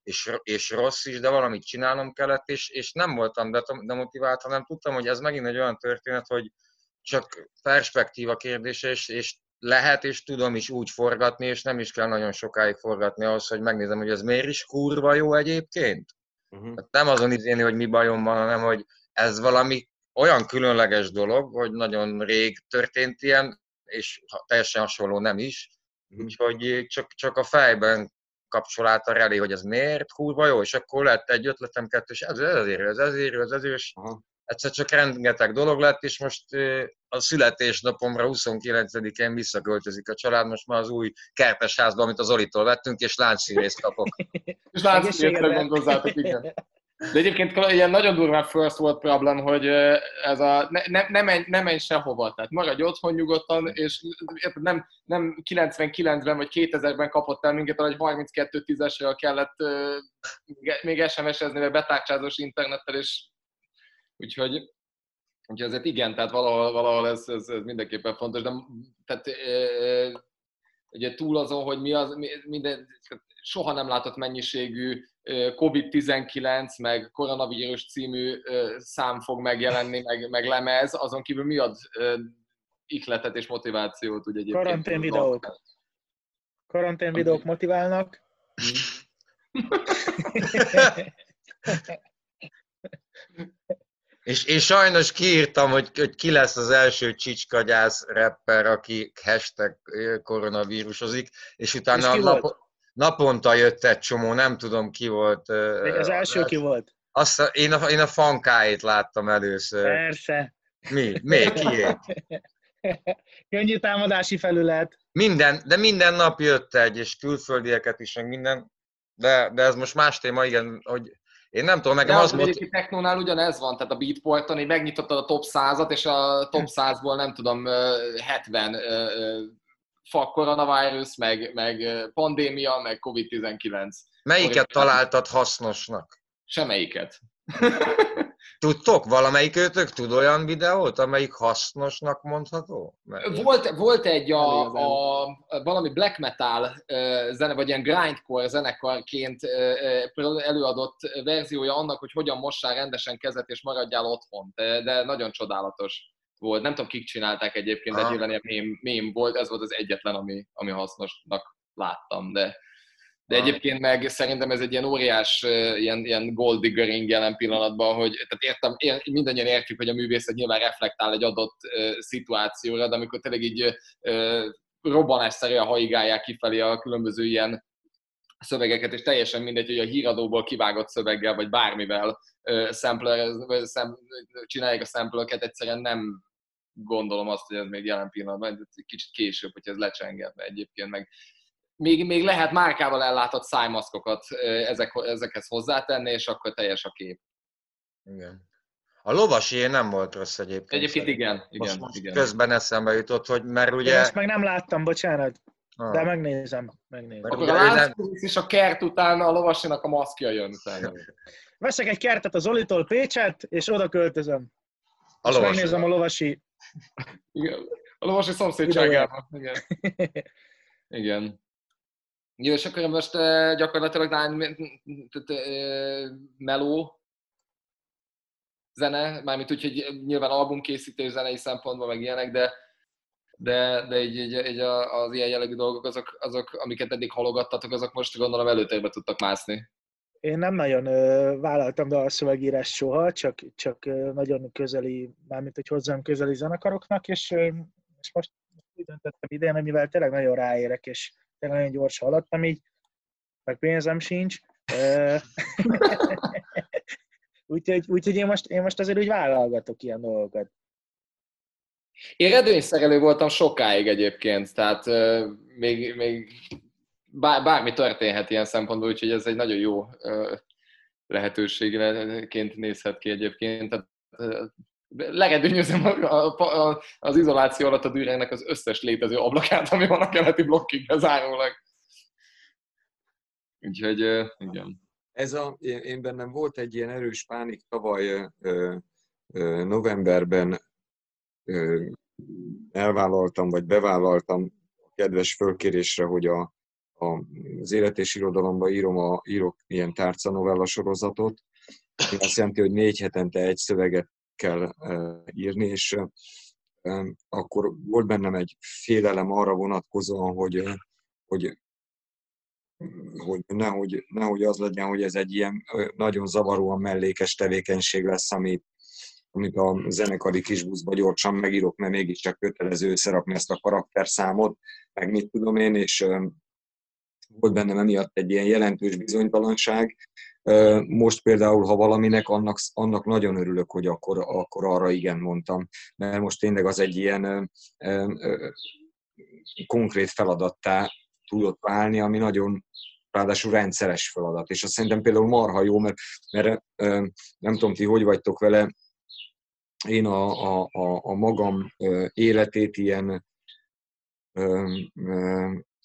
és, és rossz is, de valamit csinálnom kellett, és, és nem voltam demotivált, hanem tudtam, hogy ez megint egy olyan történet, hogy csak perspektíva kérdése, és, és lehet, és tudom is úgy forgatni, és nem is kell nagyon sokáig forgatni ahhoz, hogy megnézem, hogy ez miért is kurva jó egyébként. Uh-huh. Tehát nem azon izélni, hogy mi bajom van, hanem hogy ez valami olyan különleges dolog, hogy nagyon rég történt ilyen, és teljesen hasonló nem is, Mhm. úgyhogy csak, csak a fejben kapcsolata relé, hogy ez miért kurva jó, és akkor lett egy ötletem, kettő, és ez, ez ezért, ez ezért, ez ezért, és Aha. egyszer csak rengeteg dolog lett, és most a születésnapomra 29-én visszaköltözik a család, most már az új kertesházba, amit az Olitól vettünk, és láncszínészt kapok. És hogy gondozzátok, igen. De egyébként ilyen nagyon durván first world problem, hogy ez a, ne, ne, ne, menj, ne menj sehova, tehát maradj otthon nyugodtan, és nem, nem 99-ben vagy 2000-ben kapott el minket, hogy 32 10 kellett ö, még SMS-ezni, vagy betárcsázós internettel, és úgyhogy, úgyhogy azért igen, tehát valahol, valahol ez, ez, ez mindenképpen fontos, de tehát, ö, ugye túl azon, hogy mi az, mi- minden, soha nem látott mennyiségű ö, COVID-19, meg koronavírus című szám fog megjelenni, meg, meg lemez, azon kívül mi ad ö, ihletet és motivációt ugye egyébként. Karantén videók. Karantén videók motiválnak. És én sajnos kiírtam, hogy, hogy ki lesz az első csicskagyász rapper, aki hashtag koronavírusozik, és utána És nap, volt? Naponta jött egy csomó, nem tudom ki volt. Még az első ki volt. Azt, a- én, a, én a fankáit láttam először. Persze. Mi? Mi? Kiét? Könnyű támadási felület. Minden, de minden nap jött egy, és külföldieket is, meg minden. De, de ez most más téma, igen, hogy én nem tudom, De nekem az az volt, egyébként technónál ugyanez van, tehát a Beatporton, így megnyitottad a top 100-at, és a top 100-ból nem tudom, ö, 70 fuck koronavírus, meg, meg pandémia, meg COVID-19. melyiket találtad hasznosnak? Semmelyiket. Tudtok, valamelyik őtök tud olyan videót, amelyik hasznosnak mondható? Mert- Volt, volt egy a, a, a valami black metal zene, vagy ilyen grindcore zenekarként előadott verziója annak, hogy hogyan mossál rendesen kezet és maradjál otthon. De, de nagyon csodálatos volt. Nem tudom, kik csinálták egyébként, de nyilván ilyen mém, mém volt, ez volt az egyetlen, ami, ami hasznosnak láttam. De, de egyébként meg szerintem ez egy ilyen óriás, ilyen, ilyen gold diggering jelen pillanatban, hogy tehát értem, ér, mindannyian értjük, hogy a művészet nyilván reflektál egy adott szituációra, de amikor tényleg így ö, robbanásszerűen haigálják kifelé a különböző ilyen szövegeket, és teljesen mindegy, hogy a híradóból kivágott szöveggel, vagy bármivel sampler, vagy szem, csinálják a samplereket, egyszerűen nem gondolom azt, hogy ez még jelen pillanatban, kicsit később, hogy ez lecsengetne egyébként, meg még, még lehet márkával ellátott szájmaszkokat ezek, ezekhez hozzátenni, és akkor teljes a kép. Igen. A lovasi nem volt rossz egyébként. Egyébként igen, igen, Most, most igen. közben eszembe jutott, hogy mert Ugye... Én ezt meg nem láttam, bocsánat. Ah. De megnézem, megnézem. Akkor a láncfűrész és a kert után a lovasinak a maszkja jön utána. Veszek egy kertet az Olitól Pécset, és oda költözöm. A És megnézem a lovasi... Igen. A lovasi szomszédságában. Igen. Igen. Jó, és akkor most gyakorlatilag lány, meló zene, mármint úgy, hogy nyilván albumkészítő zenei szempontból, meg ilyenek, de de, de így, így, így az ilyen jellegű dolgok, azok, azok, amiket eddig halogattatok, azok most gondolom előtérbe tudtak mászni. Én nem nagyon ö, vállaltam dalszövegírást soha, csak, csak ö, nagyon közeli, mármint hogy hozzám közeli zenekaroknak, és, ö, és most úgy döntöttem idén, hogy mivel tényleg nagyon ráérek, és tényleg nagyon gyorsan haladtam így, meg pénzem sincs. Úgyhogy, úgyhogy én, most, én most azért úgy vállalgatok ilyen dolgokat. Én redőnyszerelő voltam sokáig egyébként, tehát euh, még, még bár, bármi történhet ilyen szempontból, úgyhogy ez egy nagyon jó lehetőségként nézhet ki egyébként. Tehát, a, az izoláció alatt a dűrengnek az összes létező ablakát, ami van a keleti blokkig bezárólag. Úgyhogy igen. Ez a, én, én bennem volt egy ilyen erős pánik tavaly novemberben ö, elvállaltam, vagy bevállaltam a kedves fölkérésre, hogy a, az élet és irodalomba írom a, írok ilyen tárcanovella sorozatot, ami azt jelenti, hogy négy hetente egy szöveget kell ö, írni, és ö, ö, akkor volt bennem egy félelem arra vonatkozóan, hogy, hogy hogy nehogy, nehogy az legyen, hogy ez egy ilyen nagyon zavaróan mellékes tevékenység lesz, amit, amit a zenekari kisbuszba gyorsan megírok, mert mégiscsak kötelező összerakni ezt a karakterszámot, meg mit tudom én, és volt bennem emiatt egy ilyen jelentős bizonytalanság. Most például, ha valaminek, annak, annak nagyon örülök, hogy akkor, akkor arra igen mondtam, mert most tényleg az egy ilyen konkrét feladattá tudott válni, ami nagyon ráadásul rendszeres feladat. És azt szerintem például marha jó, mert, mert nem tudom, ti hogy vagytok vele, én a, a, a, a magam életét ilyen,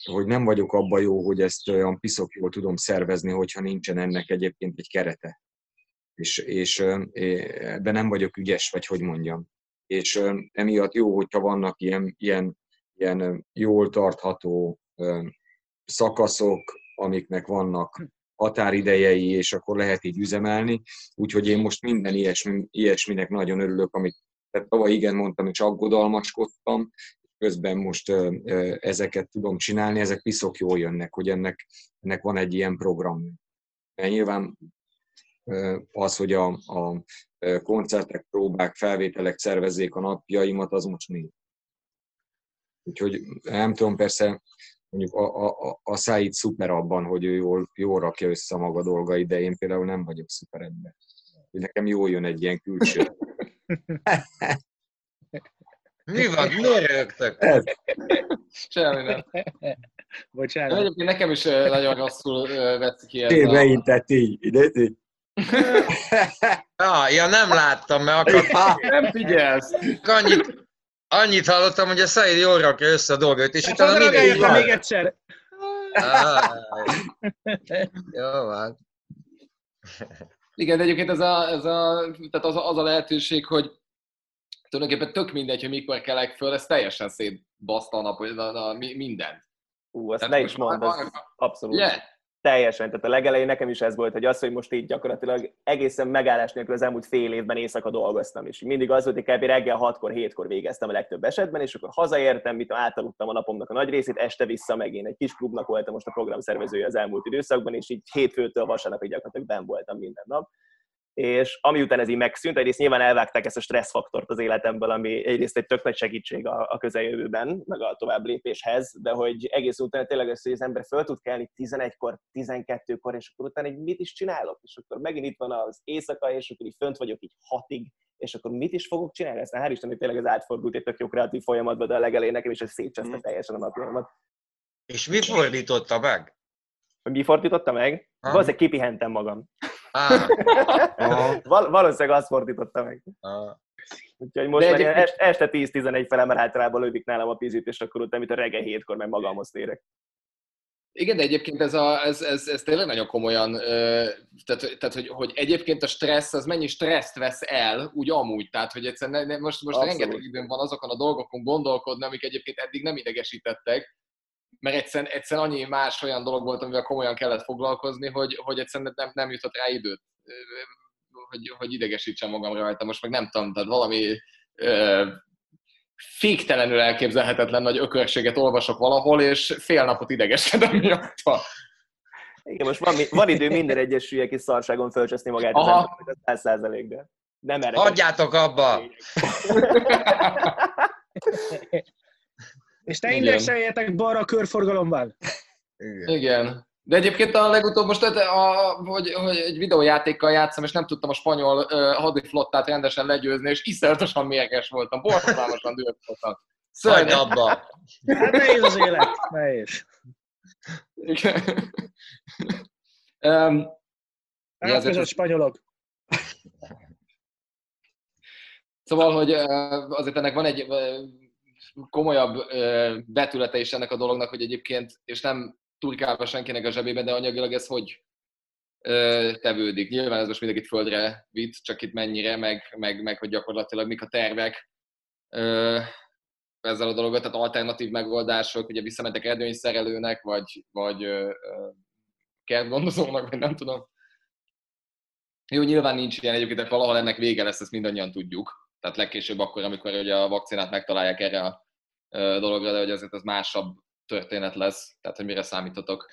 hogy nem vagyok abban jó, hogy ezt olyan piszok jól tudom szervezni, hogyha nincsen ennek egyébként egy kerete. És, és ebben nem vagyok ügyes, vagy hogy mondjam. És emiatt jó, hogyha vannak ilyen, ilyen, ilyen jól tartható szakaszok, amiknek vannak határidejei, és akkor lehet így üzemelni. Úgyhogy én most minden ilyesmi, ilyesminek nagyon örülök, amit tehát tavaly igen mondtam, és aggodalmaskodtam, közben most ezeket tudom csinálni, ezek piszok jól jönnek, hogy ennek, ennek van egy ilyen program. Nyilván az, hogy a, a koncertek, próbák, felvételek szervezzék a napjaimat, az most nincs. Úgyhogy nem tudom, persze mondjuk a, a, a, a Száid szuper abban, hogy ő jól, jól rakja össze maga dolgait, de én például nem vagyok szuper ebben. Nekem jól jön egy ilyen külső. Mi van? Miért rögtök? Semmi nem. Bocsánat. egyébként nekem is nagyon rosszul vett ki ez én a... beintett így, így. Ja, ja, nem láttam, mert akar, Nem figyelsz! annyit, annyit hallottam, hogy a Said jól rakja össze a dolgot, és utána Utána mindig van. még egyszer. Áj. Jó van. Igen, de egyébként ez a, ez a, tehát az, a, az a lehetőség, hogy tulajdonképpen tök mindegy, hogy mikor kelek föl, ez teljesen szétbaszta a nap, hogy a, a, mi- minden. Ú, azt Tehát ne is mondd, az abszolút. Ugye? Teljesen, tehát a legelején nekem is ez volt, hogy az, hogy most így gyakorlatilag egészen megállás nélkül az elmúlt fél évben éjszaka dolgoztam, és mindig az volt, hogy kb. reggel 6-kor, 7-kor végeztem a legtöbb esetben, és akkor hazaértem, mit átaludtam a napomnak a nagy részét, este vissza meg én egy kis klubnak voltam most a programszervezője az elmúlt időszakban, és így hétfőtől vasárnapig gyakorlatilag ben voltam minden nap. És ami után ez így megszűnt, egyrészt nyilván elvágták ezt a stresszfaktort az életemből, ami egyrészt egy tök nagy segítség a, a közeljövőben, meg a tovább lépéshez, de hogy egész utána tényleg az, hogy az ember föl tud kelni 11-kor, 12-kor, és akkor utána egy mit is csinálok, és akkor megint itt van az éjszaka, és akkor így fönt vagyok így hatig, és akkor mit is fogok csinálni? Aztán hál' Istennek tényleg ez átfordult egy tök jó kreatív folyamatba, de a legelején nekem is ez szétcseszte teljesen a napjaimat. És mi fordította meg? Mi fordította meg? Valószínűleg kipihentem magam. Val- valószínűleg azt fordította meg. á. Úgyhogy most már egyébként... este 10-11 fele, mert általában lövik nálam a pizit, és akkor utána, mint a reggel hétkor meg magamhoz térek. Igen, de egyébként ez, a, ez, ez, ez tényleg nagyon komolyan, tehát, tehát hogy, hogy egyébként a stressz, az mennyi stresszt vesz el, úgy amúgy, tehát hogy egyszerűen ne, most, most rengeteg időm van azokon a dolgokon gondolkodni, amik egyébként eddig nem idegesítettek, mert egyszerűen, egyszerűen annyi más olyan dolog volt, amivel komolyan kellett foglalkozni, hogy, hogy egyszerűen nem, nem jutott rá időt, hogy, hogy idegesítsem magam rajta. Most meg nem tudom, tehát valami féktelenül elképzelhetetlen nagy ökörséget olvasok valahol, és fél napot idegeskedem miatta. Igen, most van, van idő minden egyes hülye kis szarságon fölcseszni magát Aha. az ember, 100 de nem erre. Hagyjátok abba! és te indexeljetek balra a körforgalomban. Igen. Igen. De egyébként a legutóbb most, a, hogy, hogy egy videójátékkal játszom, és nem tudtam a spanyol uh, hadiflottát rendesen legyőzni, és iszonyatosan mérges voltam, borzalmasan dühös voltam. Szörny abba! Hát nehéz az élet, nehéz. Igen. um, Átkozott spanyolok. Szóval, hogy azért ennek van egy komolyabb betülete is ennek a dolognak, hogy egyébként, és nem turkálva senkinek a zsebébe, de anyagilag ez hogy tevődik. Nyilván ez most mindenkit földre vitt, csak itt mennyire, meg, meg, meg hogy gyakorlatilag mik a tervek ezzel a dologgal, tehát alternatív megoldások, ugye visszamentek erdőnyszerelőnek, vagy, vagy kertgondozónak, vagy nem tudom. Jó, nyilván nincs ilyen egyébként, valahol ennek vége lesz, ezt mindannyian tudjuk. Tehát legkésőbb akkor, amikor ugye a vakcinát megtalálják erre a dologra, de hogy azért ez másabb történet lesz, tehát hogy mire számítotok.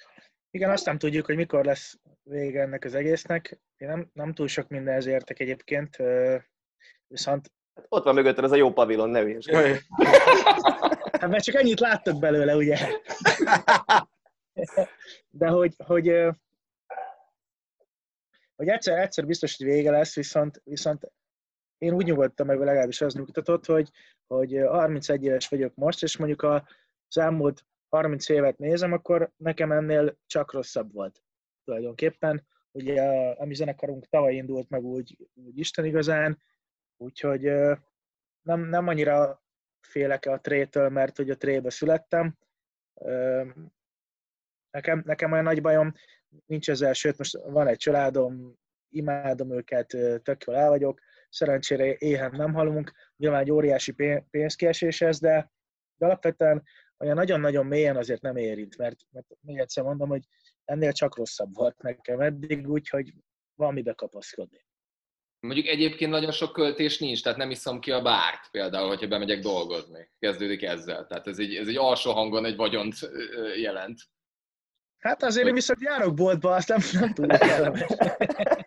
Igen, azt nem tudjuk, hogy mikor lesz vége ennek az egésznek. Én nem, nem túl sok mindenhez értek egyébként, viszont... Ott van mögötted ez a jó pavilon, ne Hát mert csak ennyit láttok belőle, ugye? De hogy, hogy, hogy egyszer, egyszer biztos, hogy vége lesz, viszont, viszont én úgy nyugodtam meg, legalábbis az nyugtatott, hogy, hogy 31 éves vagyok most, és mondjuk az elmúlt 30 évet nézem, akkor nekem ennél csak rosszabb volt tulajdonképpen. Ugye a, a mi zenekarunk tavaly indult meg úgy, úgy Isten igazán, úgyhogy nem, nem annyira félek a trétől, mert hogy a trébe születtem. Nekem, nekem olyan nagy bajom nincs ezzel, sőt most van egy családom, imádom őket, tök jól el vagyok, szerencsére éhen nem halunk, nyilván egy óriási pénzkiesés ez, de, de alapvetően olyan nagyon-nagyon mélyen azért nem érint, mert, mert még egyszer mondom, hogy ennél csak rosszabb volt nekem eddig, úgyhogy van mibe kapaszkodni. Mondjuk egyébként nagyon sok költés nincs, tehát nem iszom ki a bárt például, hogyha bemegyek dolgozni. Kezdődik ezzel. Tehát ez egy, ez egy alsó hangon egy vagyont jelent. Hát azért én viszont járok boltba, azt nem, nem tudom kellemes.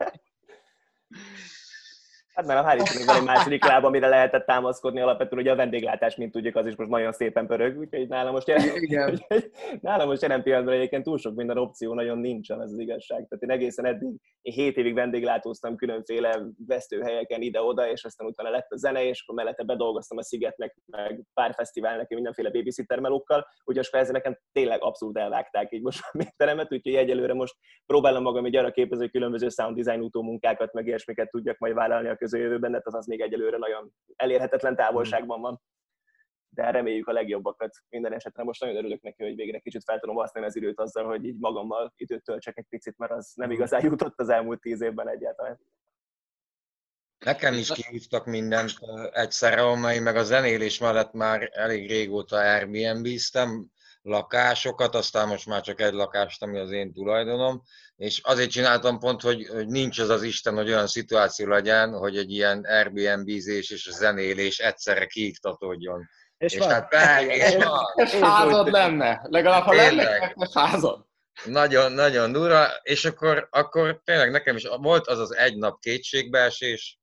Hát mert a hál' még van egy második láb, amire lehetett támaszkodni alapvetően, ugye a vendéglátás, mint tudjuk, az is most nagyon szépen pörög, úgyhogy nálam most jelen, Igen. nálam most jelen pillanatban egyébként túl sok minden opció nagyon nincsen, ez az igazság. Tehát én egészen eddig, én 7 évig vendéglátóztam különféle vesztőhelyeken ide-oda, és aztán utána lett a zene, és akkor mellette bedolgoztam a Szigetnek, meg pár fesztiválnak, mindenféle babysitter melókkal, úgyhogy most nekem tényleg abszolút elvágták így most a méteremet, úgyhogy egyelőre most próbálom magam egy arra képező különböző sound design utómunkákat, meg ilyesmiket tudjak majd vállalni a közeljövőben, de az az még egyelőre nagyon elérhetetlen távolságban van. De reméljük a legjobbakat minden esetre. Most nagyon örülök neki, hogy végre kicsit fel tudom használni az időt azzal, hogy így magammal időt töltsek egy picit, mert az nem igazán jutott az elmúlt tíz évben egyáltalán. Nekem is kihívtak mindent egyszerre, amely meg a zenélés mellett már elég régóta Airbnb-ztem, lakásokat, aztán most már csak egy lakást, ami az én tulajdonom, és azért csináltam pont, hogy, hogy nincs az az Isten, hogy olyan szituáció legyen, hogy egy ilyen Airbnb-zés és a zenélés egyszerre kiiktatódjon. És, és van. Hát, és, és van. És házad lenne. Legalább, ha lenne, házad. Nagyon, nagyon durva, és akkor, akkor tényleg nekem is volt az az egy nap kétségbeesés,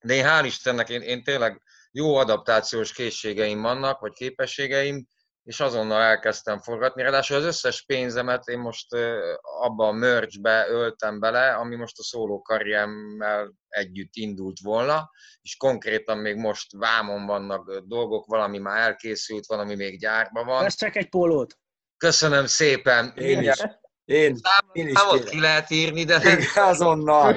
de én hál' Istennek, én, én tényleg jó adaptációs készségeim vannak, vagy képességeim, és azonnal elkezdtem forgatni. Ráadásul az összes pénzemet én most abba a merge-be öltem bele, ami most a szóló karriemmel együtt indult volna, és konkrétan még most vámon vannak dolgok, valami már elkészült, valami még gyárban van. csak egy pólót. Köszönöm szépen. Én is. Én, én is Számot ki lehet írni, de Igen, azonnal.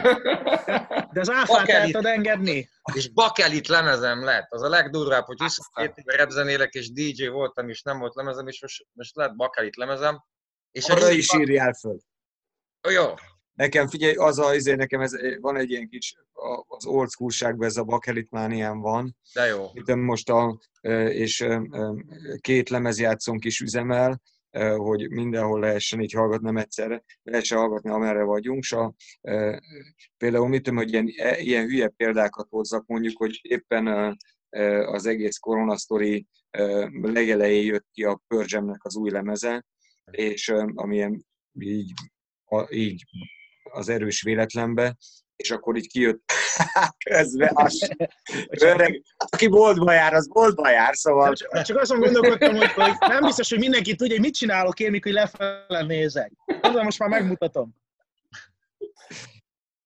De az áfát el tudod engedni? és bakelit lemezem lett. Az a legdurvább, hogy Aztán. 22 éve repzenélek, és DJ voltam, és nem volt lemezem, és most, most lett bakelit lemezem. És Arra egy- is írjál föl. Jó, Nekem figyelj, az a, izé, nekem ez, van egy ilyen kis, az old schoolságban ez a bakelit mániám van. de jó. Itt most a, és két lemezjátszónk is üzemel, hogy mindenhol lehessen így hallgatni, nem egyszerre, lehessen hallgatni, amerre vagyunk. S a, ö, például mit tudom, hogy ilyen, e- ilyen hülye példákat hozzak, mondjuk, hogy éppen ö, az egész koronasztori legelején jött ki a Pörgemnek az új lemeze, és amilyen így, így az erős véletlenbe, és akkor így kijött közben, az, öreg, aki boltba jár, az boltba jár, szóval Csak, csak azon gondolkodtam, hogy, hogy nem biztos, hogy mindenki tudja, hogy mit csinálok én, mikor lefele nézek. Mondom, most már megmutatom.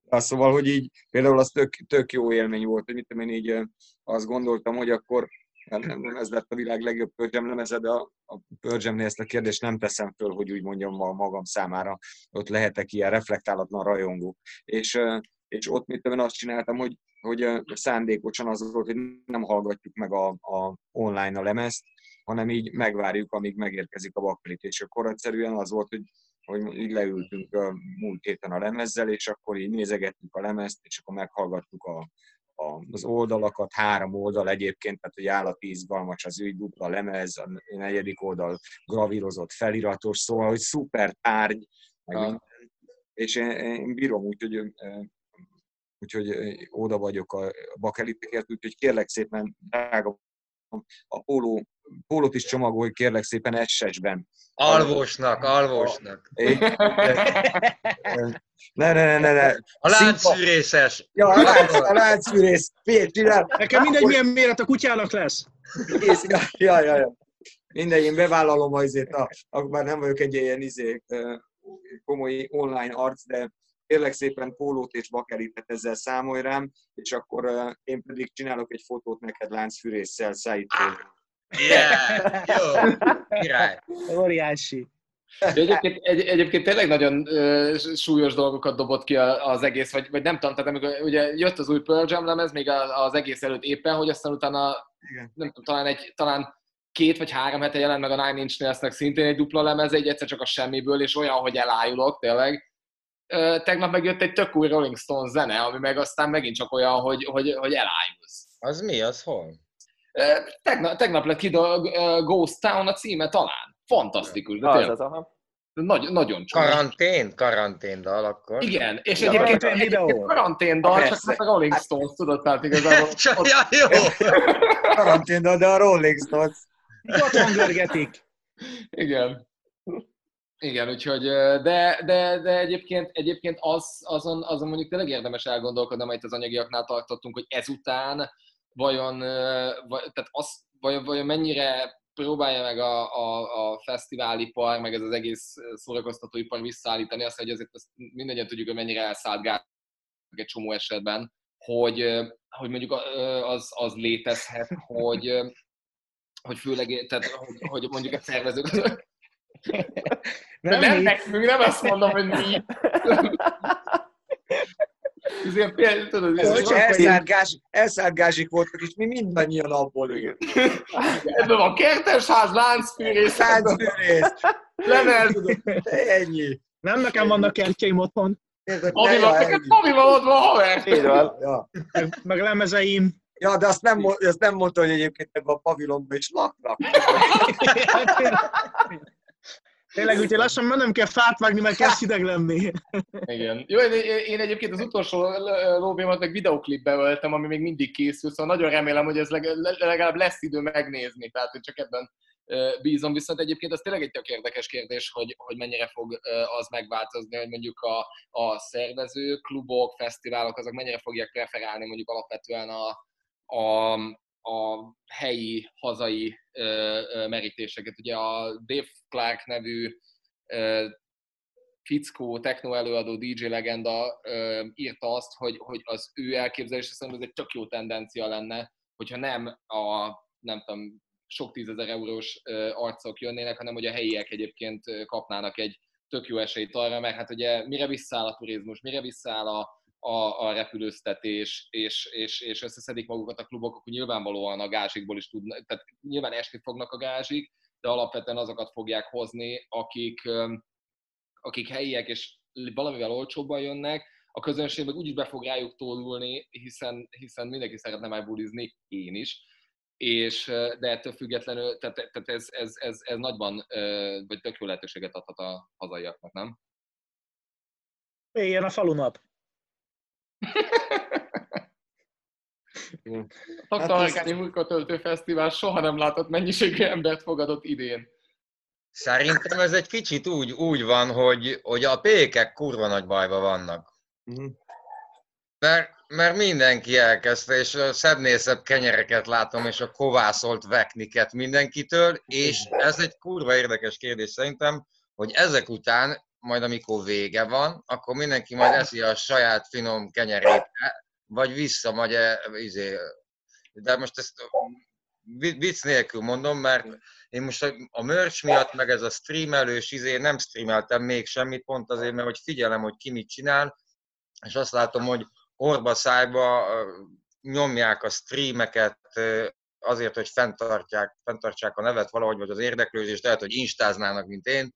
azt szóval, hogy így például az tök, tök jó élmény volt, hogy mit tudom én így azt gondoltam, hogy akkor nem, nem, ez lett a világ legjobb Pearl lemeze, de a, a Pearl Jam-nél ezt a kérdést nem teszem föl, hogy úgy mondjam ma magam számára, ott lehetek ilyen reflektálatlan rajongó. És, és ott mit tudom én azt csináltam, hogy, hogy szándékosan az volt, hogy nem hallgatjuk meg a, a online a lemezt, hanem így megvárjuk, amíg megérkezik a baklit. És akkor egyszerűen az volt, hogy hogy így leültünk a múlt héten a lemezzel, és akkor így nézegettük a lemezt, és akkor meghallgattuk a, a, az oldalakat, három oldal egyébként, tehát hogy állati izgalmas az ügy, dupla lemez, a negyedik oldal gravírozott, feliratos, szóval, hogy szuper tárgy, meg minden. És én, én bírom úgy, hogy úgyhogy oda vagyok a bakelitekért, úgyhogy kérlek szépen, drága a póló, pólót is csomagolj kérlek szépen SS-ben. Alvosnak, alvosnak. Ne, ne, ne, ne, ne. A láncfűrészes. Ja, a lánc, a láncfűrész. Figyelj, csinál. Nekem mindegy, milyen méret a kutyának lesz. Kész. Ja, ja, ja, ja. Mindegy, én bevállalom azért, a, a, már nem vagyok egy ilyen izé, komoly online arc, de kérlek szépen pólót és bakelitet ezzel számolj rám, és akkor én pedig csinálok egy fotót neked láncfűrésszel szállítról. Yeah, jó, király. Óriási. De egyébként, egy, egyébként tényleg nagyon ö, súlyos dolgokat dobott ki a- az egész, vagy, vagy nem tudom, tehát amikor ugye jött az új Pearl Jam lemez, még a- az egész előtt éppen, hogy aztán utána, Igen. nem tudom, talán, egy, talán két vagy három hete jelent meg a Nine Inch Nailsnek szintén egy dupla lemez, egy egyszer csak a semmiből, és olyan, hogy elájulok, tényleg. Tegnap megjött egy tök új Rolling Stones zene, ami meg aztán megint csak olyan, hogy, hogy, hogy elájulsz. Az mi, az hol? Tegnap, tegnap lett ki a Ghost Town a címe talán. Fantasztikus, de Az, az, aha. nagy, nagyon csúnya. Karantén? Karantén dal akkor. Igen, és Ja, egyébként, egyébként videó. karantén dal, csak hát a Rolling Stones, tudod, tehát igazából. Csak, ott- ja, jó. Karantén, de a Rolling Stones. Így otthon görgetik. Igen. Igen, úgyhogy, de, de, de egyébként, egyébként az, azon, azon mondjuk tényleg érdemes elgondolkodni, amit az anyagiaknál tartottunk, hogy ezután vajon, vagy, tehát az, vajon, vajon mennyire próbálja meg a, a, a fesztiválipar, meg ez az egész szórakoztatóipar visszaállítani azt, hogy azért azt mindannyian tudjuk, hogy mennyire elszállt egy csomó esetben, hogy, hogy mondjuk az, az létezhet, hogy, hogy főleg, tehát, hogy, hogy mondjuk a szervezők, Nem, nem nekünk, nem azt mondom, hogy mi. Ezért például, tudod, Ez van, Elszárgás, elszárgásik voltak, és mi mindannyian abból ülünk. ebben van kertesház, láncfűrész, Láncfűrész, lemez, ennyi. Nem nekem vannak kertjeim otthon, Érted? ami Ja, van, ennyi. neked ami van ott van, haver. Így van. Ja. meg, meg lemezeim. Ja, de azt nem, azt nem mondta, hogy egyébként ebben a pavilonban is laknak. Tényleg, úgyhogy lassan mennem kell fát vágni, mert kezd hideg lenni. Igen. Jó, én, én egyébként az utolsó lóvémat meg videoklipbe öltem, ami még mindig készül, szóval nagyon remélem, hogy ez leg- legalább lesz idő megnézni, tehát hogy csak ebben bízom. Viszont egyébként az tényleg egy tök érdekes kérdés, hogy, hogy mennyire fog az megváltozni, hogy mondjuk a, a szervező, klubok, fesztiválok, azok mennyire fogják preferálni mondjuk alapvetően a, a, a helyi, hazai merítéseket. Ugye a Dave Clark nevű fickó, techno előadó, DJ legenda írta azt, hogy, hogy az ő elképzelése szerint ez egy tök jó tendencia lenne, hogyha nem a, nem tudom, sok tízezer eurós arcok jönnének, hanem hogy a helyiek egyébként kapnának egy tök jó esélyt arra, mert hát ugye mire visszaáll a turizmus, mire visszaáll a, a, a repülőztetés, és, és, és összeszedik magukat a klubok, akkor nyilvánvalóan a gázsikból is tudnak, tehát nyilván esni fognak a gázsik, de alapvetően azokat fogják hozni, akik, akik helyiek és valamivel olcsóbban jönnek, a közönség meg úgyis be fog rájuk tólulni, hiszen, hiszen mindenki szeretne már bulizni, én is, és, de ettől függetlenül, tehát, tehát ez, ez, ez, ez nagyban, vagy tök jó lehetőséget adhat a hazaiaknak, nem? Éljen a falunap! A Taktarkáni hát Munkatöltő Fesztivál soha nem látott mennyiségű embert fogadott idén. Szerintem ez egy kicsit úgy, úgy van, hogy, hogy a pékek kurva nagy bajba vannak. Uh-huh. Mert, mert mindenki elkezdte, és a szebbnél szebb kenyereket látom, és a kovászolt vekniket mindenkitől, és ez egy kurva érdekes kérdés szerintem, hogy ezek után, majd amikor vége van, akkor mindenki majd eszi a saját finom kenyerét, vagy vissza, majd e, izé, de most ezt vicc nélkül mondom, mert én most a merch miatt, meg ez a streamelős izé, nem streameltem még semmit, pont azért, mert hogy figyelem, hogy ki mit csinál, és azt látom, hogy orba szájba nyomják a streameket azért, hogy fenntartják, fenntartsák a nevet valahogy, vagy az érdeklődést, lehet, hogy instáznának, mint én,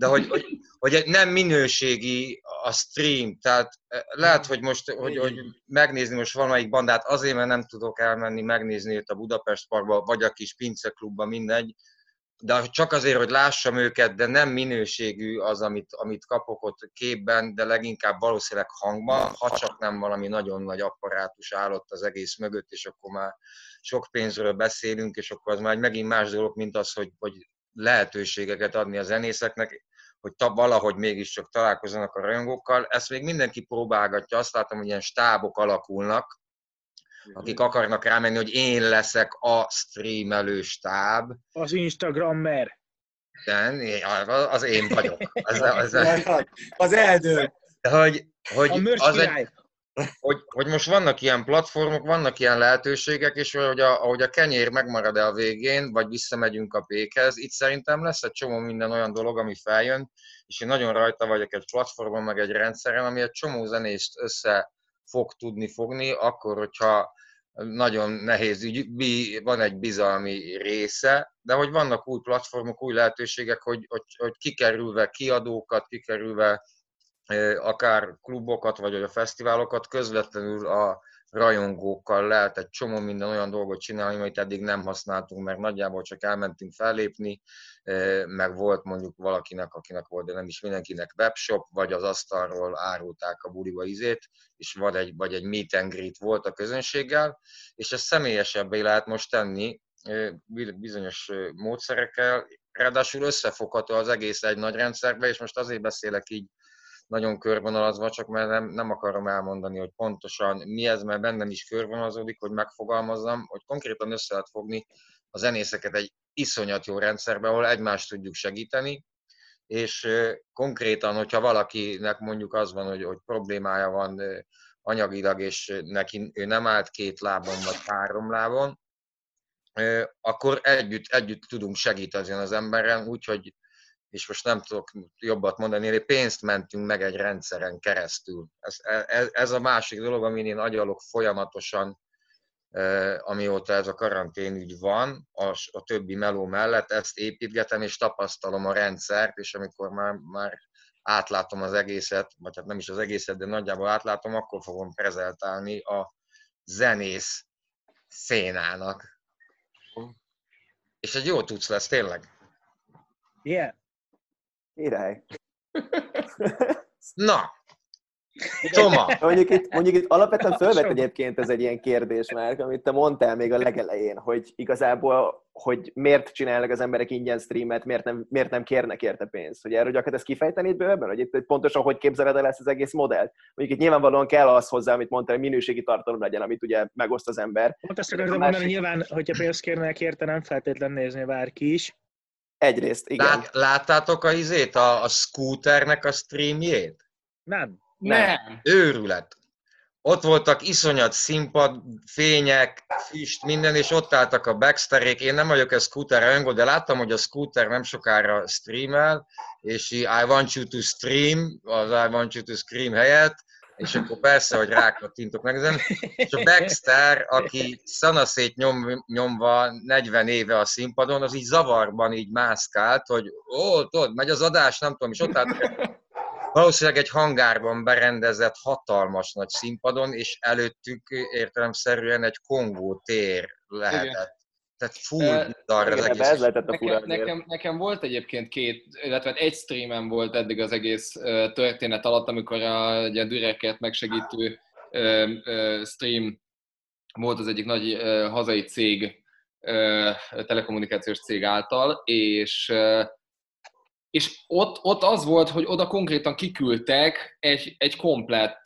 de hogy, hogy, hogy nem minőségi a stream, tehát lehet, hogy most, hogy, hogy megnézni most valamelyik bandát azért, mert nem tudok elmenni megnézni őt a Budapest Parkba, vagy a kis pinceklubba, mindegy, de csak azért, hogy lássam őket, de nem minőségű az, amit, amit kapok ott képben, de leginkább valószínűleg hangban, ha csak nem valami nagyon nagy apparátus állott az egész mögött, és akkor már sok pénzről beszélünk, és akkor az már megint más dolog, mint az, hogy, hogy lehetőségeket adni a zenészeknek, hogy valahogy mégiscsak találkozzanak a rajongókkal. Ezt még mindenki próbálgatja, azt látom, hogy ilyen stábok alakulnak, akik akarnak rámenni, hogy én leszek a streamelő stáb. Az Instagrammer. Igen, az én vagyok. Az, az, az, az eldől. Hogy, hogy, a az egy, hogy, hogy most vannak ilyen platformok, vannak ilyen lehetőségek, és hogy a, ahogy a kenyér megmarad-e a végén, vagy visszamegyünk a pékhez, itt szerintem lesz egy csomó minden olyan dolog, ami feljön, és én nagyon rajta vagyok egy platformon, meg egy rendszeren, ami egy csomó zenést össze fog tudni fogni, akkor, hogyha nagyon nehéz ügy, van egy bizalmi része, de hogy vannak új platformok, új lehetőségek, hogy, hogy, hogy kikerülve kiadókat, kikerülve akár klubokat, vagy a fesztiválokat, közvetlenül a rajongókkal lehet egy csomó minden olyan dolgot csinálni, amit eddig nem használtunk, mert nagyjából csak elmentünk fellépni, meg volt mondjuk valakinek, akinek volt, de nem is mindenkinek webshop, vagy az asztalról árulták a buliba izét, és vagy egy, vagy egy meet and greet volt a közönséggel, és ezt személyesebbé lehet most tenni bizonyos módszerekkel, ráadásul összefogható az egész egy nagy rendszerbe, és most azért beszélek így nagyon körvonalazva, csak mert nem, nem akarom elmondani, hogy pontosan mi ez, mert bennem is körvonalazódik, hogy megfogalmazzam, hogy konkrétan össze lehet fogni a zenészeket egy iszonyat jó rendszerbe, ahol egymást tudjuk segíteni, és konkrétan, hogyha valakinek mondjuk az van, hogy, hogy problémája van anyagilag, és neki ő nem állt két lábon vagy három lábon, akkor együtt, együtt tudunk segíteni az emberen, úgyhogy és most nem tudok jobbat mondani, hogy pénzt mentünk meg egy rendszeren keresztül. Ez, ez, ez a másik dolog, amin én agyalok folyamatosan, amióta ez a karanténügy van, a, a többi meló mellett, ezt építgetem, és tapasztalom a rendszert, és amikor már, már átlátom az egészet, vagy hát nem is az egészet, de nagyjából átlátom, akkor fogom prezentálni a zenész szénának. És egy jó tudsz lesz, tényleg. Yeah. Király. Na, Toma. Mondjuk itt, mondjuk itt alapvetően fölvet egyébként ez egy ilyen kérdés már, amit te mondtál még a legelején, hogy igazából, hogy miért csinálnak az emberek ingyen streamet, miért nem, miért nem kérnek érte pénzt. Hogy erről gyakorlatilag ezt kifejtenéd bővebben, hogy itt pontosan hogy képzeled el ezt az egész modellt? Mondjuk itt nyilvánvalóan kell az hozzá, amit mondtál, hogy minőségi tartalom legyen, amit ugye megoszt az ember. Pont azt akartam másik... mondani, nyilván, hogyha pénzt kérnek érte, nem feltétlen nézni bárki is, Egyrészt, igen. Lát, láttátok a izét, a, a scooternek a streamjét? Nem. Nem. Őrület. ott voltak iszonyat színpad, fények, füst, minden, és ott álltak a backsterék. Én nem vagyok ez scooter rajongó, de láttam, hogy a scooter nem sokára streamel, és I want you to stream, az I want you to scream helyett, és akkor persze, hogy rákattintok meg ezen. És a Baxter, aki szanaszét nyom, nyomva 40 éve a színpadon, az így zavarban így mászkált, hogy ó, tudod, megy az adás, nem tudom, és ott állt valószínűleg egy hangárban berendezett hatalmas nagy színpadon, és előttük értelemszerűen egy Kongó tér lehetett. Igen. Tehát full darra az egész. Ez lehetett a nekem, nekem, nekem, volt egyébként két, illetve egy streamem volt eddig az egész történet alatt, amikor a ugye, Düreket megsegítő stream volt az egyik nagy hazai cég, telekommunikációs cég által, és és ott, ott az volt, hogy oda konkrétan kiküldtek egy, egy komplett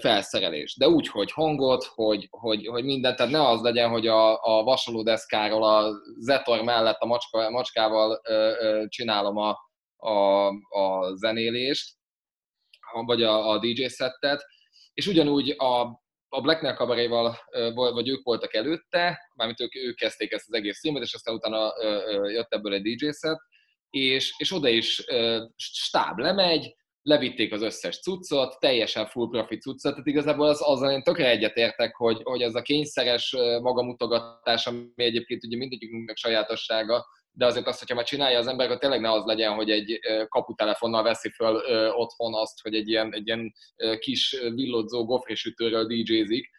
felszerelést, de úgy, hogy hangot, hogy, hogy, hogy mindent, tehát ne az legyen, hogy a, a vasalódeszkáról a Zetor mellett a macska, macskával csinálom a, a, a zenélést, vagy a, a DJ szettet, és ugyanúgy a, a Blackmail kabaréval, vagy ők voltak előtte, mármint ők, ők kezdték ezt az egész filmet, és aztán utána jött ebből egy DJ set, és, és oda is stáb lemegy, levitték az összes cuccot, teljesen full profit cuccot, tehát igazából az, azzal én tökre egyetértek, hogy, hogy ez a kényszeres magamutogatás, ami egyébként ugye mindegyikünknek sajátossága, de azért azt, hogyha már csinálja az ember, akkor tényleg ne az legyen, hogy egy kaputelefonnal veszi föl otthon azt, hogy egy ilyen, egy ilyen kis villodzó gofrisütőről DJ-zik,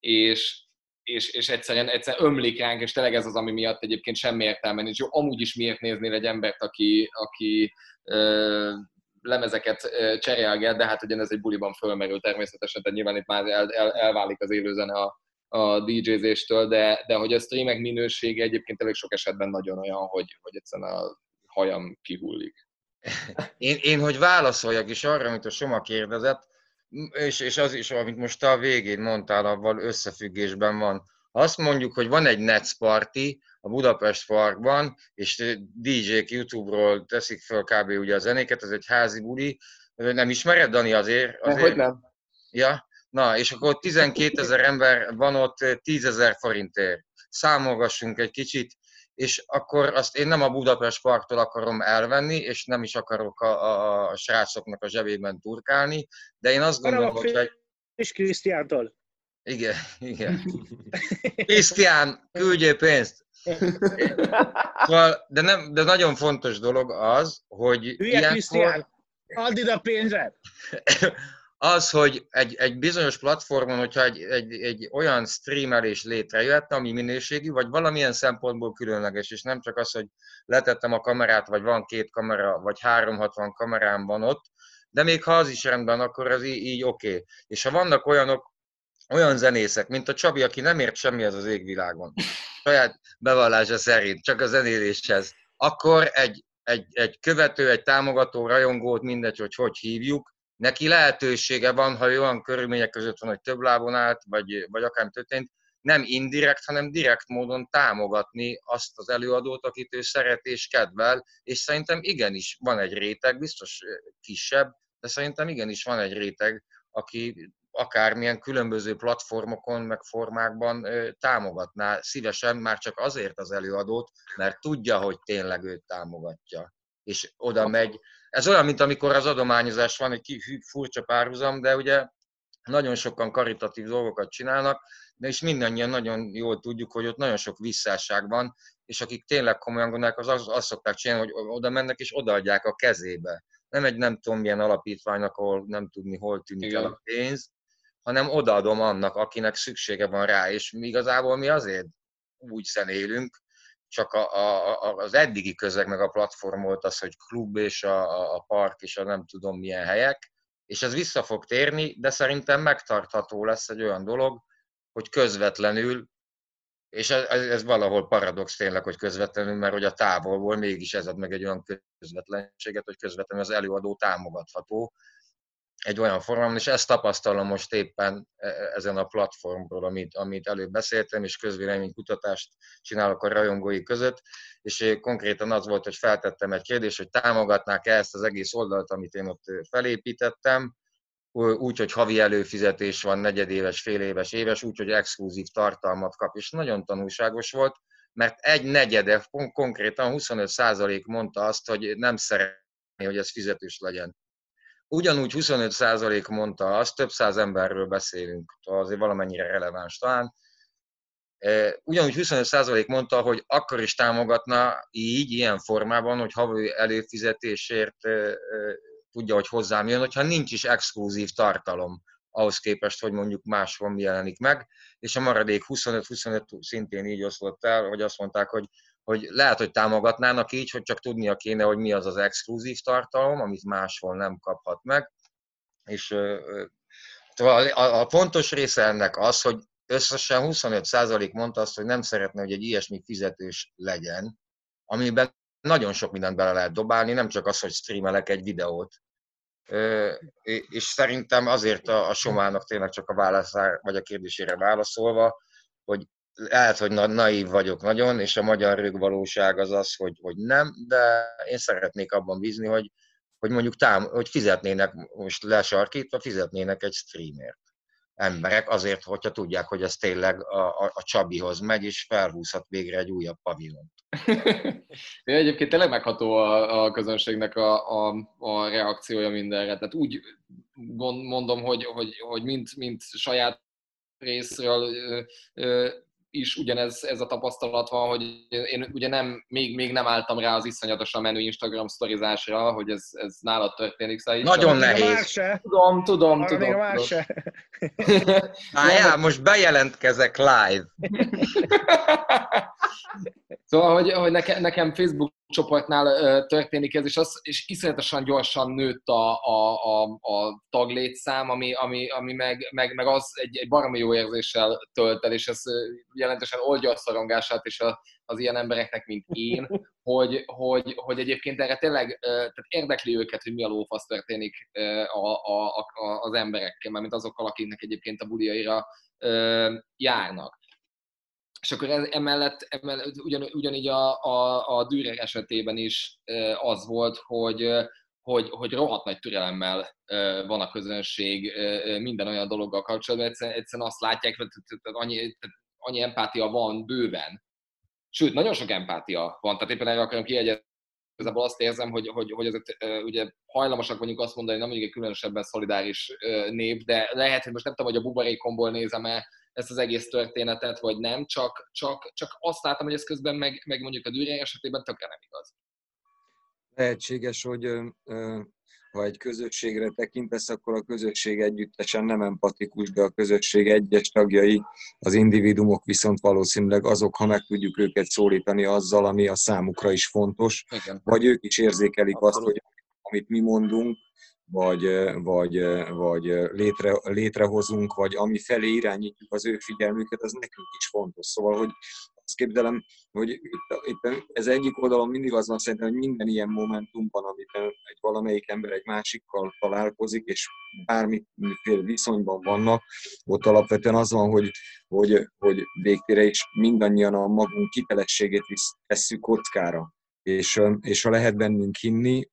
és, és, és egyszerűen, egyszerűen ömlik ránk, és tényleg ez az, ami miatt egyébként semmi értelme nincs. Jó, amúgy is miért néznél egy embert, aki, aki ö, lemezeket cserélget, de hát ugyanez egy buliban fölmerül természetesen, tehát nyilván itt már el, el, elválik az élőzene a, a DJ-zéstől, de, de hogy a streamek minősége egyébként elég sok esetben nagyon olyan, hogy, hogy egyszerűen a hajam kihullik. Én, én, hogy válaszoljak is arra, amit a Soma kérdezett, és, és az is, amit most a végén mondtál, avval összefüggésben van. Ha azt mondjuk, hogy van egy Nets Party a Budapest Parkban, és DJ-k YouTube-ról teszik fel kb. ugye a zenéket, ez egy házi buli, nem ismered, Dani, azért? azért? Hogy nem. Ja, na, és akkor 12 ezer ember van ott 10 ezer forintért. Számolgassunk egy kicsit, és akkor azt én nem a Budapest Parktól akarom elvenni, és nem is akarok a, a, a srácoknak a zsebében turkálni, de én azt gondolom, hogy... Egy... És Krisztiántól. Igen, igen. Krisztián, küldjél pénzt! Szóval, de, nem, de nagyon fontos dolog az, hogy Hülye ilyenkor... Krisztián, add ide a pénzet! az, hogy egy, egy bizonyos platformon, hogyha egy, egy, egy olyan streamelés létrejött, ami minőségű, vagy valamilyen szempontból különleges, és nem csak az, hogy letettem a kamerát, vagy van két kamera, vagy 360 kamerám van ott, de még ha az is rendben, akkor az így, így oké. Okay. És ha vannak olyanok, olyan zenészek, mint a Csabi, aki nem ért semmi az az égvilágon, saját bevallása szerint, csak a zenéléshez, akkor egy, egy, egy követő, egy támogató, rajongót, mindegy, hogy hogy hívjuk, neki lehetősége van, ha olyan körülmények között van, hogy több lábon állt, vagy, vagy akár történt, nem indirekt, hanem direkt módon támogatni azt az előadót, akit ő szeret és kedvel, és szerintem igenis van egy réteg, biztos kisebb, de szerintem igenis van egy réteg, aki akármilyen különböző platformokon, meg formákban támogatná szívesen már csak azért az előadót, mert tudja, hogy tényleg őt támogatja. És oda megy, ez olyan, mint amikor az adományozás van, egy furcsa párhuzam, de ugye nagyon sokan karitatív dolgokat csinálnak, de is mindannyian nagyon jól tudjuk, hogy ott nagyon sok visszásság van, és akik tényleg komolyan gondolják, az azt, azt szokták csinálni, hogy oda mennek és odaadják a kezébe. Nem egy nem tudom milyen alapítványnak, ahol nem tudni, hol tűnik Igen. el a pénz, hanem odaadom annak, akinek szüksége van rá, és mi igazából mi azért úgy zenélünk, csak a, a, az eddigi közeg meg a platform volt az, hogy klub és a, a park és a nem tudom milyen helyek, és ez vissza fog térni, de szerintem megtartható lesz egy olyan dolog, hogy közvetlenül, és ez, ez valahol paradox tényleg, hogy közvetlenül, mert hogy a távolból mégis ez ad meg egy olyan közvetlenséget, hogy közvetlenül az előadó támogatható, egy olyan formában, és ezt tapasztalom most éppen e, e, ezen a platformról, amit, amit előbb beszéltem, és kutatást csinálok a rajongói között, és konkrétan az volt, hogy feltettem egy kérdést, hogy támogatnák-e ezt az egész oldalt, amit én ott felépítettem, úgy, hogy havi előfizetés van, negyedéves, féléves, éves, úgy, hogy exkluzív tartalmat kap, és nagyon tanulságos volt, mert egy negyede, konkrétan 25% mondta azt, hogy nem szeretné, hogy ez fizetős legyen. Ugyanúgy 25% mondta azt, több száz emberről beszélünk, azért valamennyire releváns talán, ugyanúgy 25% mondta, hogy akkor is támogatna így, ilyen formában, hogy havi előfizetésért tudja, hogy hozzám jön, hogyha nincs is exkluzív tartalom ahhoz képest, hogy mondjuk máshol jelenik meg, és a maradék 25-25 szintén így oszlott el, hogy azt mondták, hogy, hogy lehet, hogy támogatnának így, hogy csak tudnia kéne, hogy mi az az exkluzív tartalom, amit máshol nem kaphat meg. És a, a fontos része ennek az, hogy összesen 25% mondta azt, hogy nem szeretne, hogy egy ilyesmi fizetős legyen, amiben nagyon sok mindent bele lehet dobálni, nem csak az, hogy streamelek egy videót. És szerintem azért a, a Somának tényleg csak a válaszár, vagy a kérdésére válaszolva, hogy lehet, hogy na, naív vagyok nagyon, és a magyar rögvalóság az az, hogy, hogy nem, de én szeretnék abban bízni, hogy, hogy mondjuk tám, hogy fizetnének, most lesarkítva, fizetnének egy streamért emberek azért, hogyha tudják, hogy ez tényleg a, a, a Csabihoz megy, és felhúzhat végre egy újabb pavilont. ja, egyébként tényleg megható a, a közönségnek a, a, a reakciója mindenre. Tehát úgy mondom, hogy, hogy, hogy mint, mint saját részről is ugyanez ez a tapasztalat van, hogy én ugye nem, még, még nem álltam rá az iszonyatosan menő Instagram sztorizásra, hogy ez, ez nálad történik. Szóval Nagyon nehéz. Tudom, tudom, Arra tudom. Még tudom. Á, most bejelentkezek live. Szóval, hogy, hogy nekem, nekem Facebook csoportnál történik ez, és, az, és iszonyatosan gyorsan nőtt a, a, a, a taglétszám, ami, ami, ami meg, meg, meg az egy, egy baromi jó érzéssel tölt el, és ez jelentősen oldja a szorongását is a, az ilyen embereknek, mint én, hogy, hogy, hogy egyébként erre tényleg tehát érdekli őket, hogy mi a lófasz történik a, a, a, az emberekkel, mint azokkal, akiknek egyébként a buliaira járnak. És akkor ez, emellett, emellett ugyan, ugyanígy a, a, a Dürer esetében is az volt, hogy, hogy, hogy rohadt nagy türelemmel van a közönség minden olyan dologgal kapcsolatban. Egyszerűen, egyszerűen azt látják, hogy annyi, annyi empátia van bőven. Sőt, nagyon sok empátia van, tehát éppen erre akarom kiegyezni, igazából azt érzem, hogy, hogy, hogy ezek, ugye hajlamosak vagyunk azt mondani, nem mondjuk egy különösebben szolidáris nép, de lehet, hogy most nem tudom, hogy a buborékomból nézem-e ezt az egész történetet, vagy nem, csak, csak, csak azt látom, hogy ez közben meg, meg mondjuk a Dürer esetében tökre nem igaz. Lehetséges, hogy ha egy közösségre tekintesz, akkor a közösség együttesen nem empatikus, de a közösség egyes tagjai, az individumok viszont valószínűleg azok, ha meg tudjuk őket szólítani azzal, ami a számukra is fontos, Igen. vagy ők is érzékelik Abszolút. azt, hogy amit mi mondunk, vagy, vagy, vagy létre, létrehozunk, vagy ami felé irányítjuk az ő figyelmüket, az nekünk is fontos. Szóval, hogy azt képzelem, hogy itt, itt ez egyik oldalon mindig az van szerintem, hogy minden ilyen momentumban, amiben egy valamelyik ember egy másikkal találkozik, és bármiféle viszonyban vannak, ott alapvetően az van, hogy, hogy, hogy végtére is mindannyian a magunk hitelességét tesszük kockára. És, és ha lehet bennünk hinni,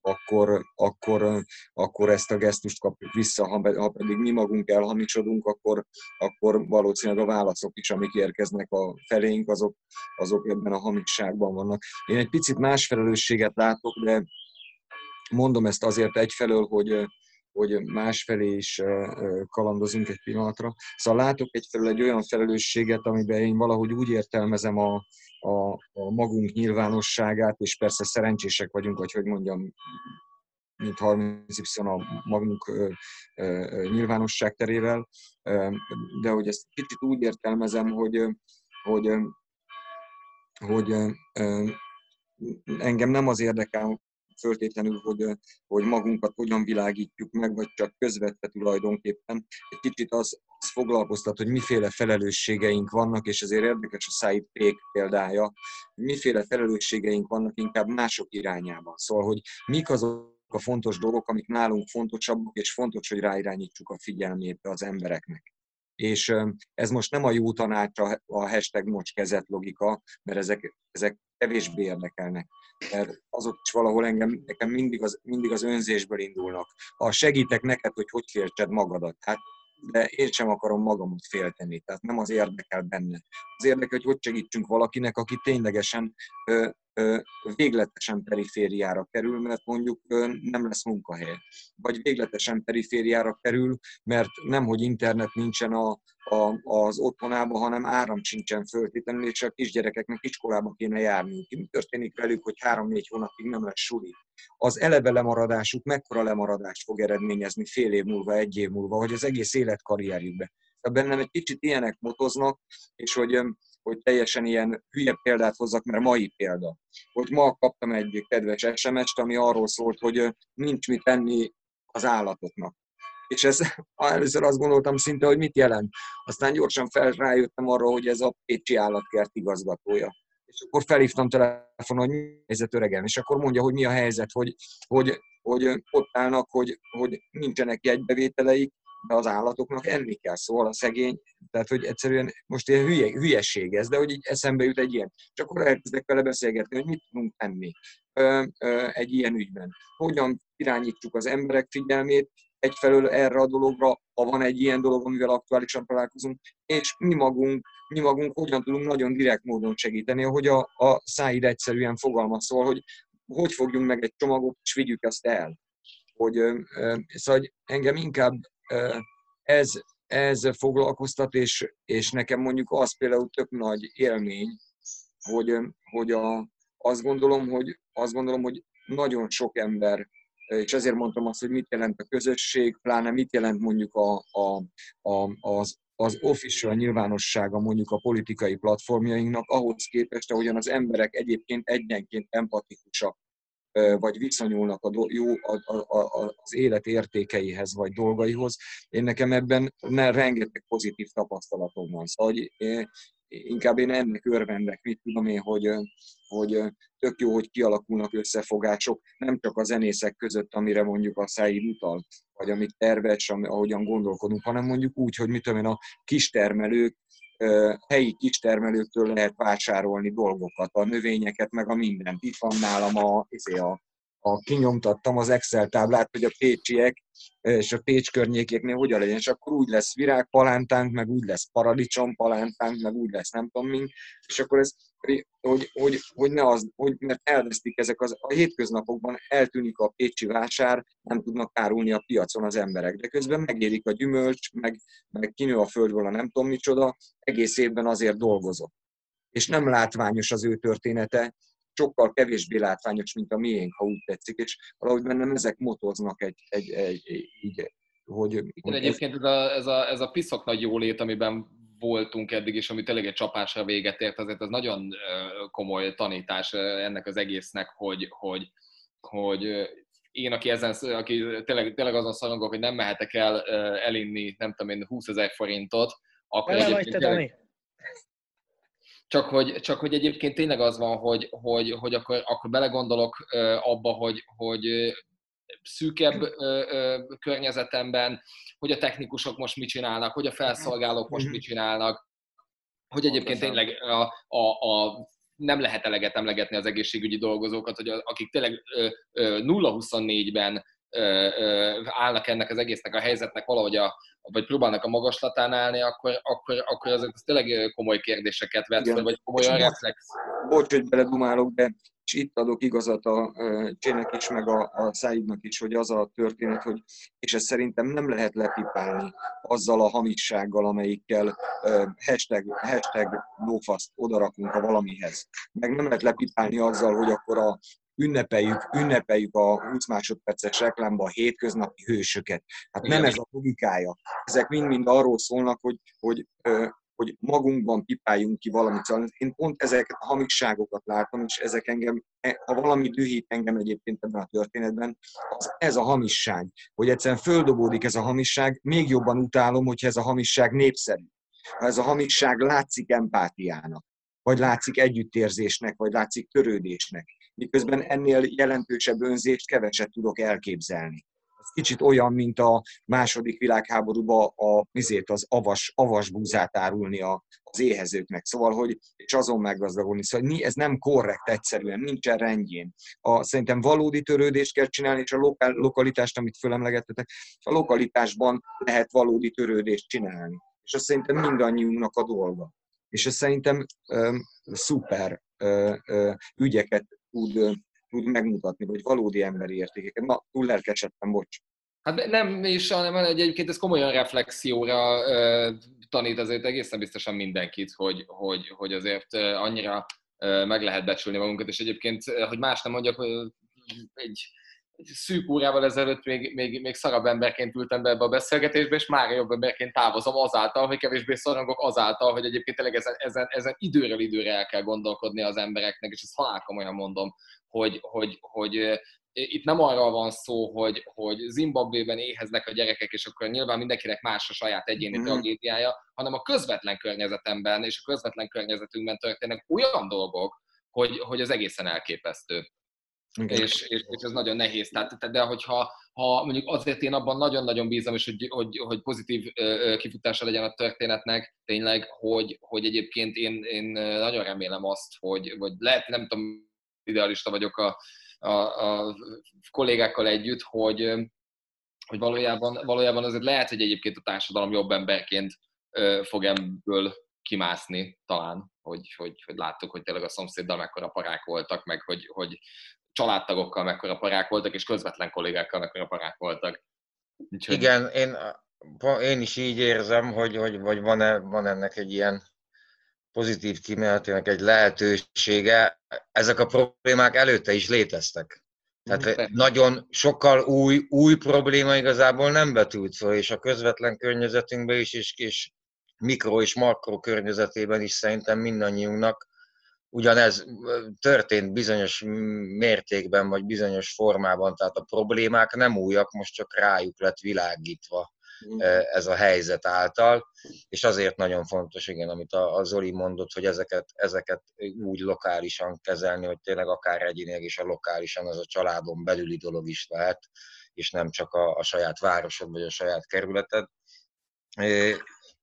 akkor, akkor, akkor ezt a gesztust kapjuk vissza, ha, ha pedig mi magunk elhamicsodunk, akkor, akkor valószínűleg a válaszok is, amik érkeznek a felénk, azok, azok ebben a hamisságban vannak. Én egy picit más felelősséget látok, de mondom ezt azért egyfelől, hogy, hogy másfelé is kalandozunk egy pillanatra. Szóval látok egyfelől egy olyan felelősséget, amiben én valahogy úgy értelmezem a, a, a magunk nyilvánosságát, és persze szerencsések vagyunk, vagy hogy mondjam, mint 30 a magunk nyilvánosság terével, de hogy ezt kicsit úgy értelmezem, hogy, hogy, hogy engem nem az érdekel, föltétlenül, hogy, hogy magunkat hogyan világítjuk meg, vagy csak közvetve tulajdonképpen. Egy kicsit az, az foglalkoztat, hogy miféle felelősségeink vannak, és ezért érdekes a Said Pék példája, miféle felelősségeink vannak inkább mások irányában. Szóval, hogy mik azok a fontos dolgok, amik nálunk fontosabbak, és fontos, hogy ráirányítsuk a figyelmét az embereknek. És ez most nem a jó tanács a hashtag mocs kezet logika, mert ezek, ezek kevésbé érdekelnek. Mert azok is valahol engem, nekem mindig az, mindig az önzésből indulnak. Ha segítek neked, hogy hogy féltsed magadat, hát de én sem akarom magamot félteni, tehát nem az érdekel benne. Az érdekel, hogy hogy segítsünk valakinek, aki ténylegesen végletesen perifériára kerül, mert mondjuk nem lesz munkahely. Vagy végletesen perifériára kerül, mert nemhogy internet nincsen a, a, az otthonában, hanem áram sincsen föltétlenül, és a kisgyerekeknek iskolába kéne járni. Mi történik velük, hogy három-négy hónapig nem lesz suli? Az eleve lemaradásuk mekkora lemaradást fog eredményezni fél év múlva, egy év múlva, hogy az egész életkarrierjükbe. Tehát bennem egy kicsit ilyenek motoznak, és hogy, hogy teljesen ilyen hülye példát hozzak, mert mai példa. Hogy ma kaptam egy kedves SMS-t, ami arról szólt, hogy nincs mit tenni az állatoknak és ez először azt gondoltam szinte, hogy mit jelent. Aztán gyorsan fel rájöttem arra, hogy ez a Pécsi állatkert igazgatója. És akkor felhívtam telefonon, hogy mi helyzet öregem, és akkor mondja, hogy mi a helyzet, hogy, hogy, hogy ott állnak, hogy, hogy nincsenek jegybevételeik, de az állatoknak enni kell, szóval a szegény, tehát hogy egyszerűen most ilyen hülye, hülyeség ez, de hogy így eszembe jut egy ilyen. És akkor elkezdek vele beszélgetni, hogy mit tudunk tenni ö, ö, egy ilyen ügyben. Hogyan irányítsuk az emberek figyelmét, egyfelől erre a dologra, ha van egy ilyen dolog, amivel aktuálisan találkozunk, és mi magunk, mi magunk hogyan tudunk nagyon direkt módon segíteni, hogy a, a száid egyszerűen fogalmaz szól, hogy hogy fogjunk meg egy csomagot, és vigyük azt el. Hogy, szóval engem inkább ez, ez foglalkoztat, és, és nekem mondjuk az például tök nagy élmény, hogy, hogy a, azt, gondolom, hogy, azt gondolom, hogy nagyon sok ember és ezért mondtam azt, hogy mit jelent a közösség, pláne mit jelent mondjuk a, a, a, az, az official nyilvánossága mondjuk a politikai platformjainknak, ahhoz képest, ahogyan az emberek egyébként egyenként empatikusak, vagy viszonyulnak a do, jó, a, a, a, az élet értékeihez, vagy dolgaihoz. Én nekem ebben ne, rengeteg pozitív tapasztalatom van. Szóval hogy inkább én ennek örvendek, mit tudom én, hogy, hogy tök jó, hogy kialakulnak összefogások, nem csak a zenészek között, amire mondjuk a Száid utal, vagy amit terves, ahogyan gondolkodunk, hanem mondjuk úgy, hogy mit tudom én, a kistermelők, helyi kistermelőktől lehet vásárolni dolgokat, a növényeket, meg a mindent. Itt van nálam a, izé, a, a kinyomtattam az Excel táblát, hogy a pécsiek és a Pécs környékéknél hogyan legyen, és akkor úgy lesz virágpalántánk, meg úgy lesz paradicsompalántánk, meg úgy lesz nem tudom mi, és akkor ez, hogy, hogy, hogy ne az, hogy, mert elvesztik ezek az, a hétköznapokban eltűnik a pécsi vásár, nem tudnak árulni a piacon az emberek, de közben megérik a gyümölcs, meg, meg kinő a földből a nem tudom micsoda, egész évben azért dolgozott. És nem látványos az ő története, sokkal kevésbé látványos, mint a miénk, ha úgy tetszik, és valahogy bennem ezek motoznak egy, egy, egy, egy így, hogy... Igen, egyébként ez a, ez, a, ez a piszok nagy jólét, amiben voltunk eddig, és ami tényleg egy csapásra véget ért, azért ez nagyon komoly tanítás ennek az egésznek, hogy, hogy, hogy én, aki, ezen, aki tényleg, tényleg azon szorongok, hogy nem mehetek el elinni, nem tudom én, 20 ezer forintot, akkor. Vagy te, csak hogy, csak hogy egyébként tényleg az van, hogy, hogy, hogy akkor, akkor belegondolok abba, hogy, hogy szűkebb környezetemben, hogy a technikusok most mit csinálnak, hogy a felszolgálók most mit csinálnak, hogy egyébként tényleg a, a, a nem lehet eleget emlegetni az egészségügyi dolgozókat, hogy akik tényleg 0-24-ben állnak ennek az egésznek a helyzetnek valahogy a, vagy próbálnak a magaslatán állni, akkor, akkor, akkor azok az tényleg komoly kérdéseket vet fel, vagy komoly reflex. Bocs, hogy beledumálok, de és itt adok igazat a Csének is, meg a, a Száidnak is, hogy az a történet, hogy, és ezt szerintem nem lehet lepipálni azzal a hamissággal, amelyikkel hashtag, hashtag lófaszt odarakunk a valamihez. Meg nem lehet lepipálni azzal, hogy akkor a ünnepeljük, ünnepeljük a 20 másodperces reklámba a hétköznapi hősöket. Hát nem ez a logikája. Ezek mind-mind arról szólnak, hogy, hogy hogy magunkban pipáljunk ki valamit. Szóval én pont ezeket a hamisságokat látom, és ezek engem, e, ha valami dühít engem egyébként ebben a történetben, az ez a hamisság. Hogy egyszerűen földobódik ez a hamisság, még jobban utálom, hogyha ez a hamisság népszerű. Ha ez a hamisság látszik empátiának, vagy látszik együttérzésnek, vagy látszik törődésnek miközben ennél jelentősebb önzést keveset tudok elképzelni. Kicsit olyan, mint a második világháborúban a, vizét, az avas, avas búzát árulni a, az éhezőknek. Szóval, hogy és azon meggazdagodni. Szóval ez nem korrekt egyszerűen, nincsen rendjén. A, szerintem valódi törődést kell csinálni, és a lokál, lokalitást, amit fölemlegettetek, a lokalitásban lehet valódi törődést csinálni. És azt szerintem mindannyiunknak a dolga. És ez szerintem ö, szuper ö, ö, ügyeket tud tud megmutatni, vagy valódi emberi értékeket. Na, túl lelkesedtem, bocs. Hát nem is, hanem egyébként ez komolyan reflexióra uh, tanít azért egészen biztosan mindenkit, hogy, hogy, hogy azért annyira meg lehet becsülni magunkat, és egyébként, hogy más nem mondjak, egy egy szűk órával ezelőtt még, még, még szarabb emberként ültem be ebbe a beszélgetésbe, és már jobb emberként távozom azáltal, hogy kevésbé szorongok azáltal, hogy egyébként tényleg ezen, ezen, ezen időről időre el kell gondolkodni az embereknek, és ezt halál komolyan mondom, hogy, hogy, hogy itt nem arról van szó, hogy, hogy Zimbabvében éheznek a gyerekek, és akkor nyilván mindenkinek más a saját egyéni mm. tragédiája, hanem a közvetlen környezetemben és a közvetlen környezetünkben történnek olyan dolgok, hogy, hogy az egészen elképesztő. És, és, és ez nagyon nehéz. Tehát, de hogyha ha mondjuk azért én abban nagyon-nagyon bízom, és hogy, hogy, hogy pozitív kifutása legyen a történetnek, tényleg, hogy, hogy egyébként én, én nagyon remélem azt, hogy, vagy lehet, nem tudom, idealista vagyok a, a, a kollégákkal együtt, hogy, hogy valójában, valójában azért lehet, hogy egyébként a társadalom jobb emberként fog ebből kimászni talán, hogy, hogy, hogy láttuk, hogy tényleg a szomszéddal mekkora parák voltak, meg hogy, hogy családtagokkal mekkora parák voltak, és közvetlen kollégákkal mekkora parák voltak. Úgyhogy... Igen, én, én is így érzem, hogy, hogy vagy van, -e, van ennek egy ilyen pozitív kimenetének egy lehetősége. Ezek a problémák előtte is léteztek. Tehát nagyon sokkal új, új probléma igazából nem betült fel, és a közvetlen környezetünkben is, és, és mikro és makro környezetében is szerintem mindannyiunknak ugyanez történt bizonyos mértékben, vagy bizonyos formában, tehát a problémák nem újak, most csak rájuk lett világítva mm. ez a helyzet által, és azért nagyon fontos, igen, amit a, Zoli mondott, hogy ezeket, ezeket úgy lokálisan kezelni, hogy tényleg akár egyénileg és a lokálisan az a családon belüli dolog is lehet, és nem csak a, a saját városod vagy a saját kerületed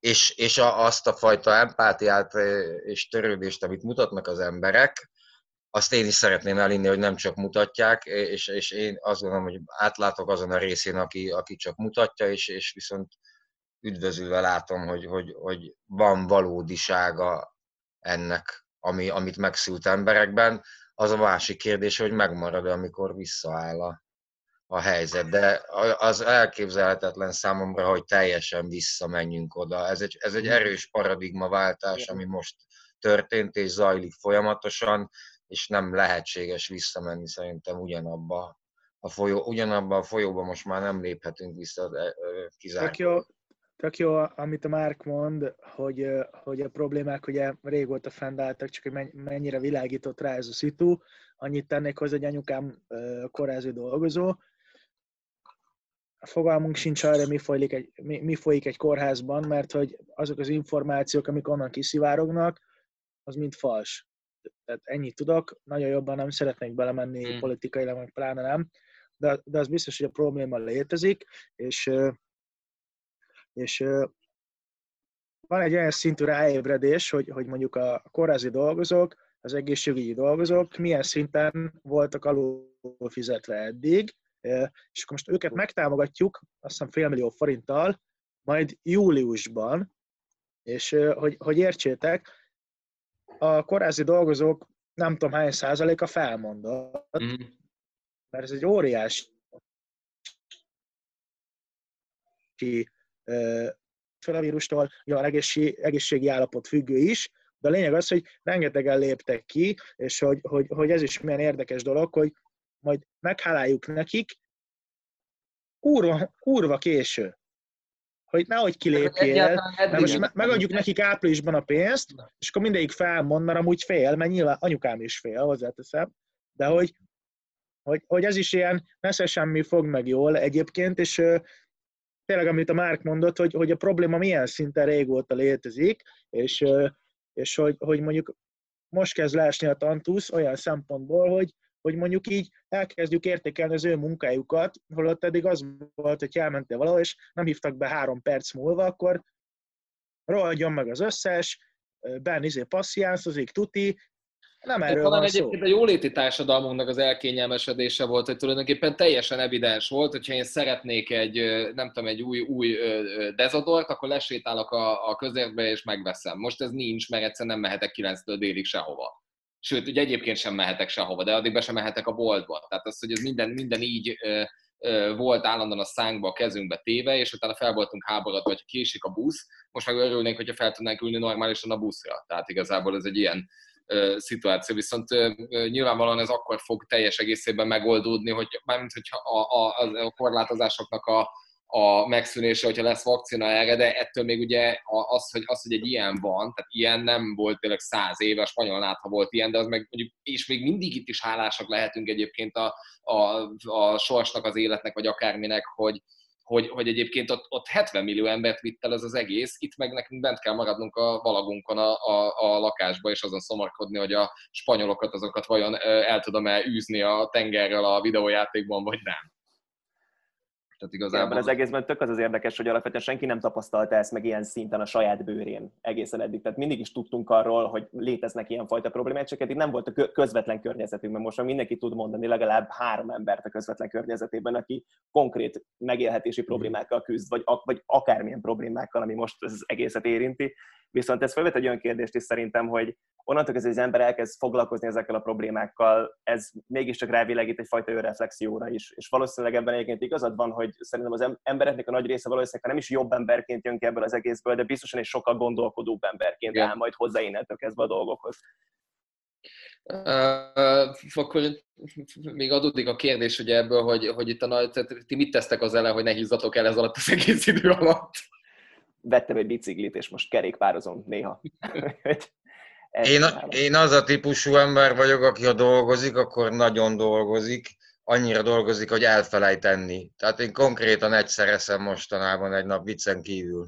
és, és a, azt a fajta empátiát és törődést, amit mutatnak az emberek, azt én is szeretném elinni, hogy nem csak mutatják, és, és én azt gondolom, hogy átlátok azon a részén, aki, aki csak mutatja, és, és viszont üdvözülve látom, hogy, hogy, hogy van valódisága ennek, ami, amit megszült emberekben. Az a másik kérdés, hogy megmarad amikor visszaáll a, a helyzet, de az elképzelhetetlen számomra, hogy teljesen visszamenjünk oda. Ez egy, ez egy erős paradigmaváltás, ami most történt és zajlik folyamatosan, és nem lehetséges visszamenni szerintem ugyanabba a folyó, ugyanabba a folyóba most már nem léphetünk vissza kizárólag. Tök jó, tök jó, amit a Márk mond, hogy, hogy a problémák ugye régóta fennálltak, csak hogy mennyire világított rá ez a szitu. Annyit tennék hozzá, hogy anyukám korázó dolgozó, fogalmunk sincs arra, mi folyik, egy, mi, mi folyik egy kórházban, mert hogy azok az információk, amik onnan kiszivárognak, az mind fals. Tehát ennyit tudok, nagyon jobban nem szeretnék belemenni hmm. politikailag, meg pláne nem, de, de az biztos, hogy a probléma létezik, és, és van egy olyan szintű ráébredés, hogy, hogy mondjuk a kórházi dolgozók, az egészségügyi dolgozók milyen szinten voltak alul fizetve eddig, és akkor most őket megtámogatjuk, azt hiszem félmillió forinttal, majd júliusban, és hogy, hogy értsétek, a korázi dolgozók nem tudom hány százaléka felmondott, mm. mert ez egy óriási fel a vírustól, egészség, egészségi állapot függő is, de a lényeg az, hogy rengetegen léptek ki, és hogy, hogy, hogy ez is milyen érdekes dolog, hogy majd megháláljuk nekik, kurva, kurva késő. Hogy nehogy kilépjél, mert most megadjuk nekik áprilisban a pénzt, és akkor mindegyik felmond, mert amúgy fél, mert nyilván anyukám is fél, hozzáteszem, de hogy, hogy, hogy ez is ilyen nesze semmi fog meg jól egyébként, és tényleg, amit a Márk mondott, hogy, hogy a probléma milyen szinten régóta létezik, és, és hogy, hogy mondjuk most kezd leesni a tantusz olyan szempontból, hogy hogy mondjuk így elkezdjük értékelni az ő munkájukat, holott eddig az volt, hogy elmentél valahol, és nem hívtak be három perc múlva, akkor rohadjon meg az összes, Ben izé passziánszozik, tuti, nem erről talán van szó. egyébként a jóléti társadalmunknak az elkényelmesedése volt, hogy tulajdonképpen teljesen evidens volt, hogyha én szeretnék egy, nem tudom, egy új, új dezodort, akkor lesétálok a, a közérbe és megveszem. Most ez nincs, mert egyszerűen nem mehetek 9-től délig sehova. Sőt, ugye egyébként sem mehetek sehova, de addig be sem mehetek a boltba. Tehát az, hogy ez minden, minden így volt állandóan a szánkba, a kezünkbe téve, és utána fel voltunk háborodva, hogy késik a busz, most meg örülnénk, hogyha fel tudnánk ülni normálisan a buszra. Tehát igazából ez egy ilyen szituáció, viszont nyilvánvalóan ez akkor fog teljes egészében megoldódni, hogy mármint hogyha a, a, a korlátozásoknak a, a megszűnése, hogyha lesz vakcina erre, de ettől még ugye az, hogy, az, hogy egy ilyen van, tehát ilyen nem volt tényleg száz éve, a spanyol ha volt ilyen, de az meg mondjuk, és még mindig itt is hálásak lehetünk egyébként a, a, a sorsnak, az életnek, vagy akárminek, hogy, hogy, hogy egyébként ott, ott 70 millió embert vitt el ez az egész, itt meg nekünk bent kell maradnunk a valagunkon a, a, a lakásba, és azon szomorkodni, hogy a spanyolokat azokat vajon el tudom-e űzni a tengerrel a videójátékban, vagy nem. Tehát igazából... Ebben az egészben tök az az érdekes, hogy alapvetően senki nem tapasztalta ezt meg ilyen szinten a saját bőrén egészen eddig. Tehát mindig is tudtunk arról, hogy léteznek ilyenfajta problémák, csak eddig nem volt a közvetlen környezetünkben. Most már mindenki tud mondani legalább három embert a közvetlen környezetében, aki konkrét megélhetési problémákkal küzd, vagy, vagy akármilyen problémákkal, ami most az egészet érinti. Viszont ez felvet egy olyan kérdést is szerintem, hogy onnantól kezdve, hogy az ember elkezd foglalkozni ezekkel a problémákkal, ez mégiscsak rávilágít egyfajta önreflexióra is. És valószínűleg ebben egyébként igazad van, hogy szerintem az embereknek a nagy része valószínűleg nem is jobb emberként jön ki ebből az egészből, de biztosan egy sokkal gondolkodóbb emberként áll majd hozzá innentől kezdve a dolgokhoz. Uh, akkor még adódik a kérdés ugye ebből, hogy, hogy itt a nagy, tehát ti mit tesztek az ellen, hogy ne hízzatok el ez alatt az egész idő alatt? Vettem egy biciklit, és most kerékpározom néha. én, én az a típusú ember vagyok, aki ha dolgozik, akkor nagyon dolgozik, annyira dolgozik, hogy elfelejteni. Tehát én konkrétan egyszer eszem mostanában egy nap viccen kívül.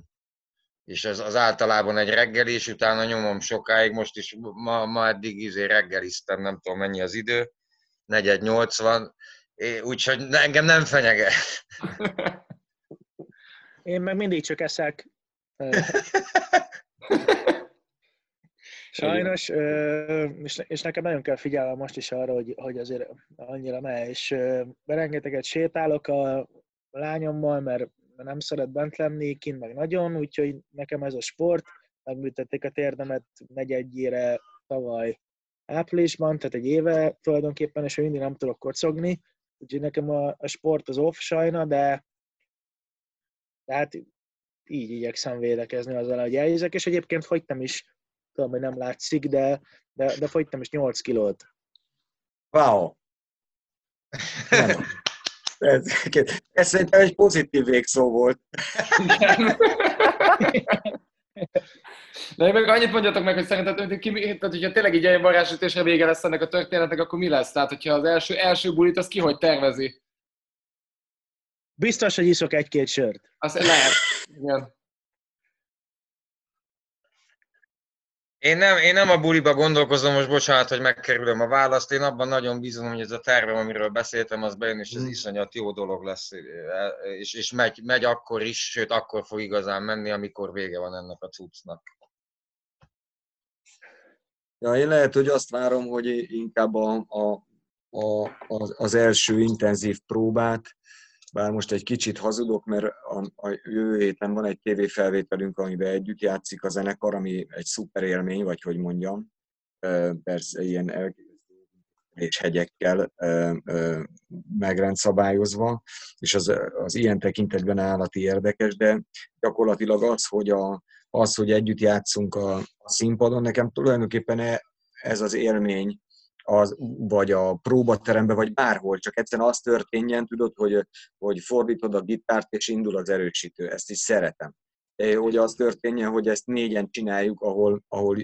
És ez az általában egy reggel, és utána nyomom sokáig, most is ma, ma eddig izé reggeliztem, nem tudom mennyi az idő, 4.80, úgyhogy engem nem fenyeget. Én meg mindig csak eszek Sajnos, és nekem nagyon kell figyelnem most is arra, hogy, hogy azért annyira ne, és rengeteget sétálok a lányommal, mert nem szeret bent lenni, kint meg nagyon, úgyhogy nekem ez a sport, megműtették a térdemet negyedjére tavaly áprilisban, tehát egy éve tulajdonképpen, és mindig nem tudok kocogni, úgyhogy nekem a, a sport az off sajna, de, de hát így igyekszem védekezni azzal, hogy elhízek, és egyébként fogytam is tudom, hogy nem látszik, de, de, de fogytam is 8 kilót. Wow! ez, ez szerintem egy pozitív végszó volt. De én meg annyit mondjatok meg, hogy szerintetek, hogy ki, tehát, hogyha tényleg így egy varázsütésre vége lesz ennek a történetnek, akkor mi lesz? Tehát, hogyha az első, első bulit, az ki hogy tervezi? Biztos, hogy iszok egy-két sört. Azt lehet. Igen. Én nem, én nem a buliba gondolkozom, most bocsánat, hogy megkerülöm a választ. Én abban nagyon bízom, hogy ez a tervem, amiről beszéltem, az bejön, és ez hmm. iszonyat jó dolog lesz, és, és megy, megy akkor is, sőt, akkor fog igazán menni, amikor vége van ennek a cuccnak. Ja, én lehet, hogy azt várom, hogy inkább a, a, a, az első intenzív próbát, bár most egy kicsit hazudok, mert a, a jövő héten van egy tévéfelvételünk, amiben együtt játszik a zenekar, ami egy szuper élmény, vagy hogy mondjam, persze ilyen és hegyekkel megrendszabályozva, és az, az ilyen tekintetben állati érdekes, de gyakorlatilag az, hogy, a, az, hogy együtt játszunk a, a színpadon, nekem tulajdonképpen e, ez az élmény, az, vagy a próbaterembe, vagy bárhol, csak egyszerűen az történjen, tudod, hogy, hogy fordítod a gitárt, és indul az erősítő. Ezt is szeretem. Hogy az történjen, hogy ezt négyen csináljuk, ahol, ahol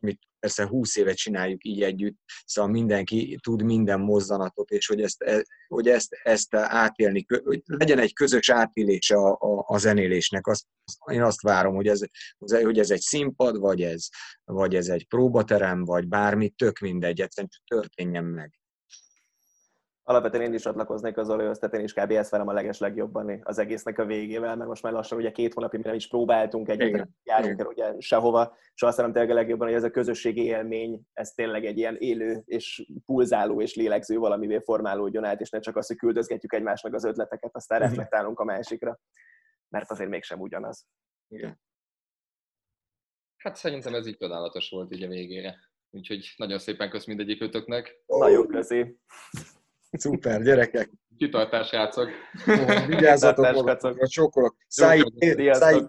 mit persze 20 éve csináljuk így együtt, szóval mindenki tud minden mozzanatot, és hogy ezt, e, hogy ezt, ezt átélni, hogy legyen egy közös átélése a, a, a zenélésnek. Azt, én azt várom, hogy ez, hogy ez egy színpad, vagy ez, vagy ez egy próbaterem, vagy bármi, tök mindegy, egyszerűen történjen meg. Alapvetően én is csatlakoznék az Zolihoz, tehát én is kb. ezt velem a leges legjobban az egésznek a végével, mert most már lassan ugye két hónapig nem is próbáltunk egyet, járunk el ugye sehova, és azt hiszem tényleg a legjobban, hogy ez a közösségi élmény, ez tényleg egy ilyen élő és pulzáló és lélegző valamivé formálódjon át, és ne csak azt, hogy küldözgetjük egymásnak az ötleteket, aztán reflektálunk a másikra, mert azért mégsem ugyanaz. Igen. Hát szerintem ez így csodálatos volt így a végére. Úgyhogy nagyon szépen kösz mindegyikőtöknek. Nagyon köszi. Szuper, gyerekek. Kitartás, játszok. Vigyázzatok, sokolok. Száj,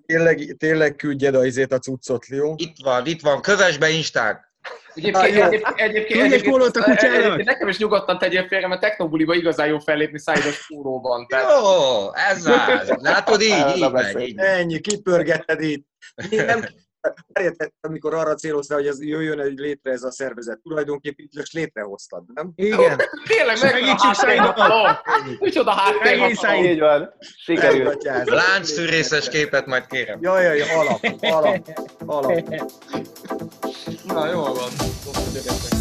tényleg, tényleg küldjed a izét a cuccot, jó? Itt van, itt van, kövess be Instán. Egyébként, egyébként, egyébként, egyébként, nekem is nyugodtan tegyél félre, mert technobuliba igazán jó fellépni szájdos fúróban. Jó, ez az. Látod, így, így, megy, így. Ennyi, kipörgeted itt. Nem, Érted, amikor arra céloztál, hogy ez jöjjön egy létre ez a szervezet, tulajdonképpen csak létrehoztad, nem? Igen. Tényleg megnyitjuk Szájdatalom. Micsoda háttérhatalom. Így van. Sikerült. Láncszűrészes képet majd kérem. Jaj, jaj, alap, alap, alap. Na, jól van.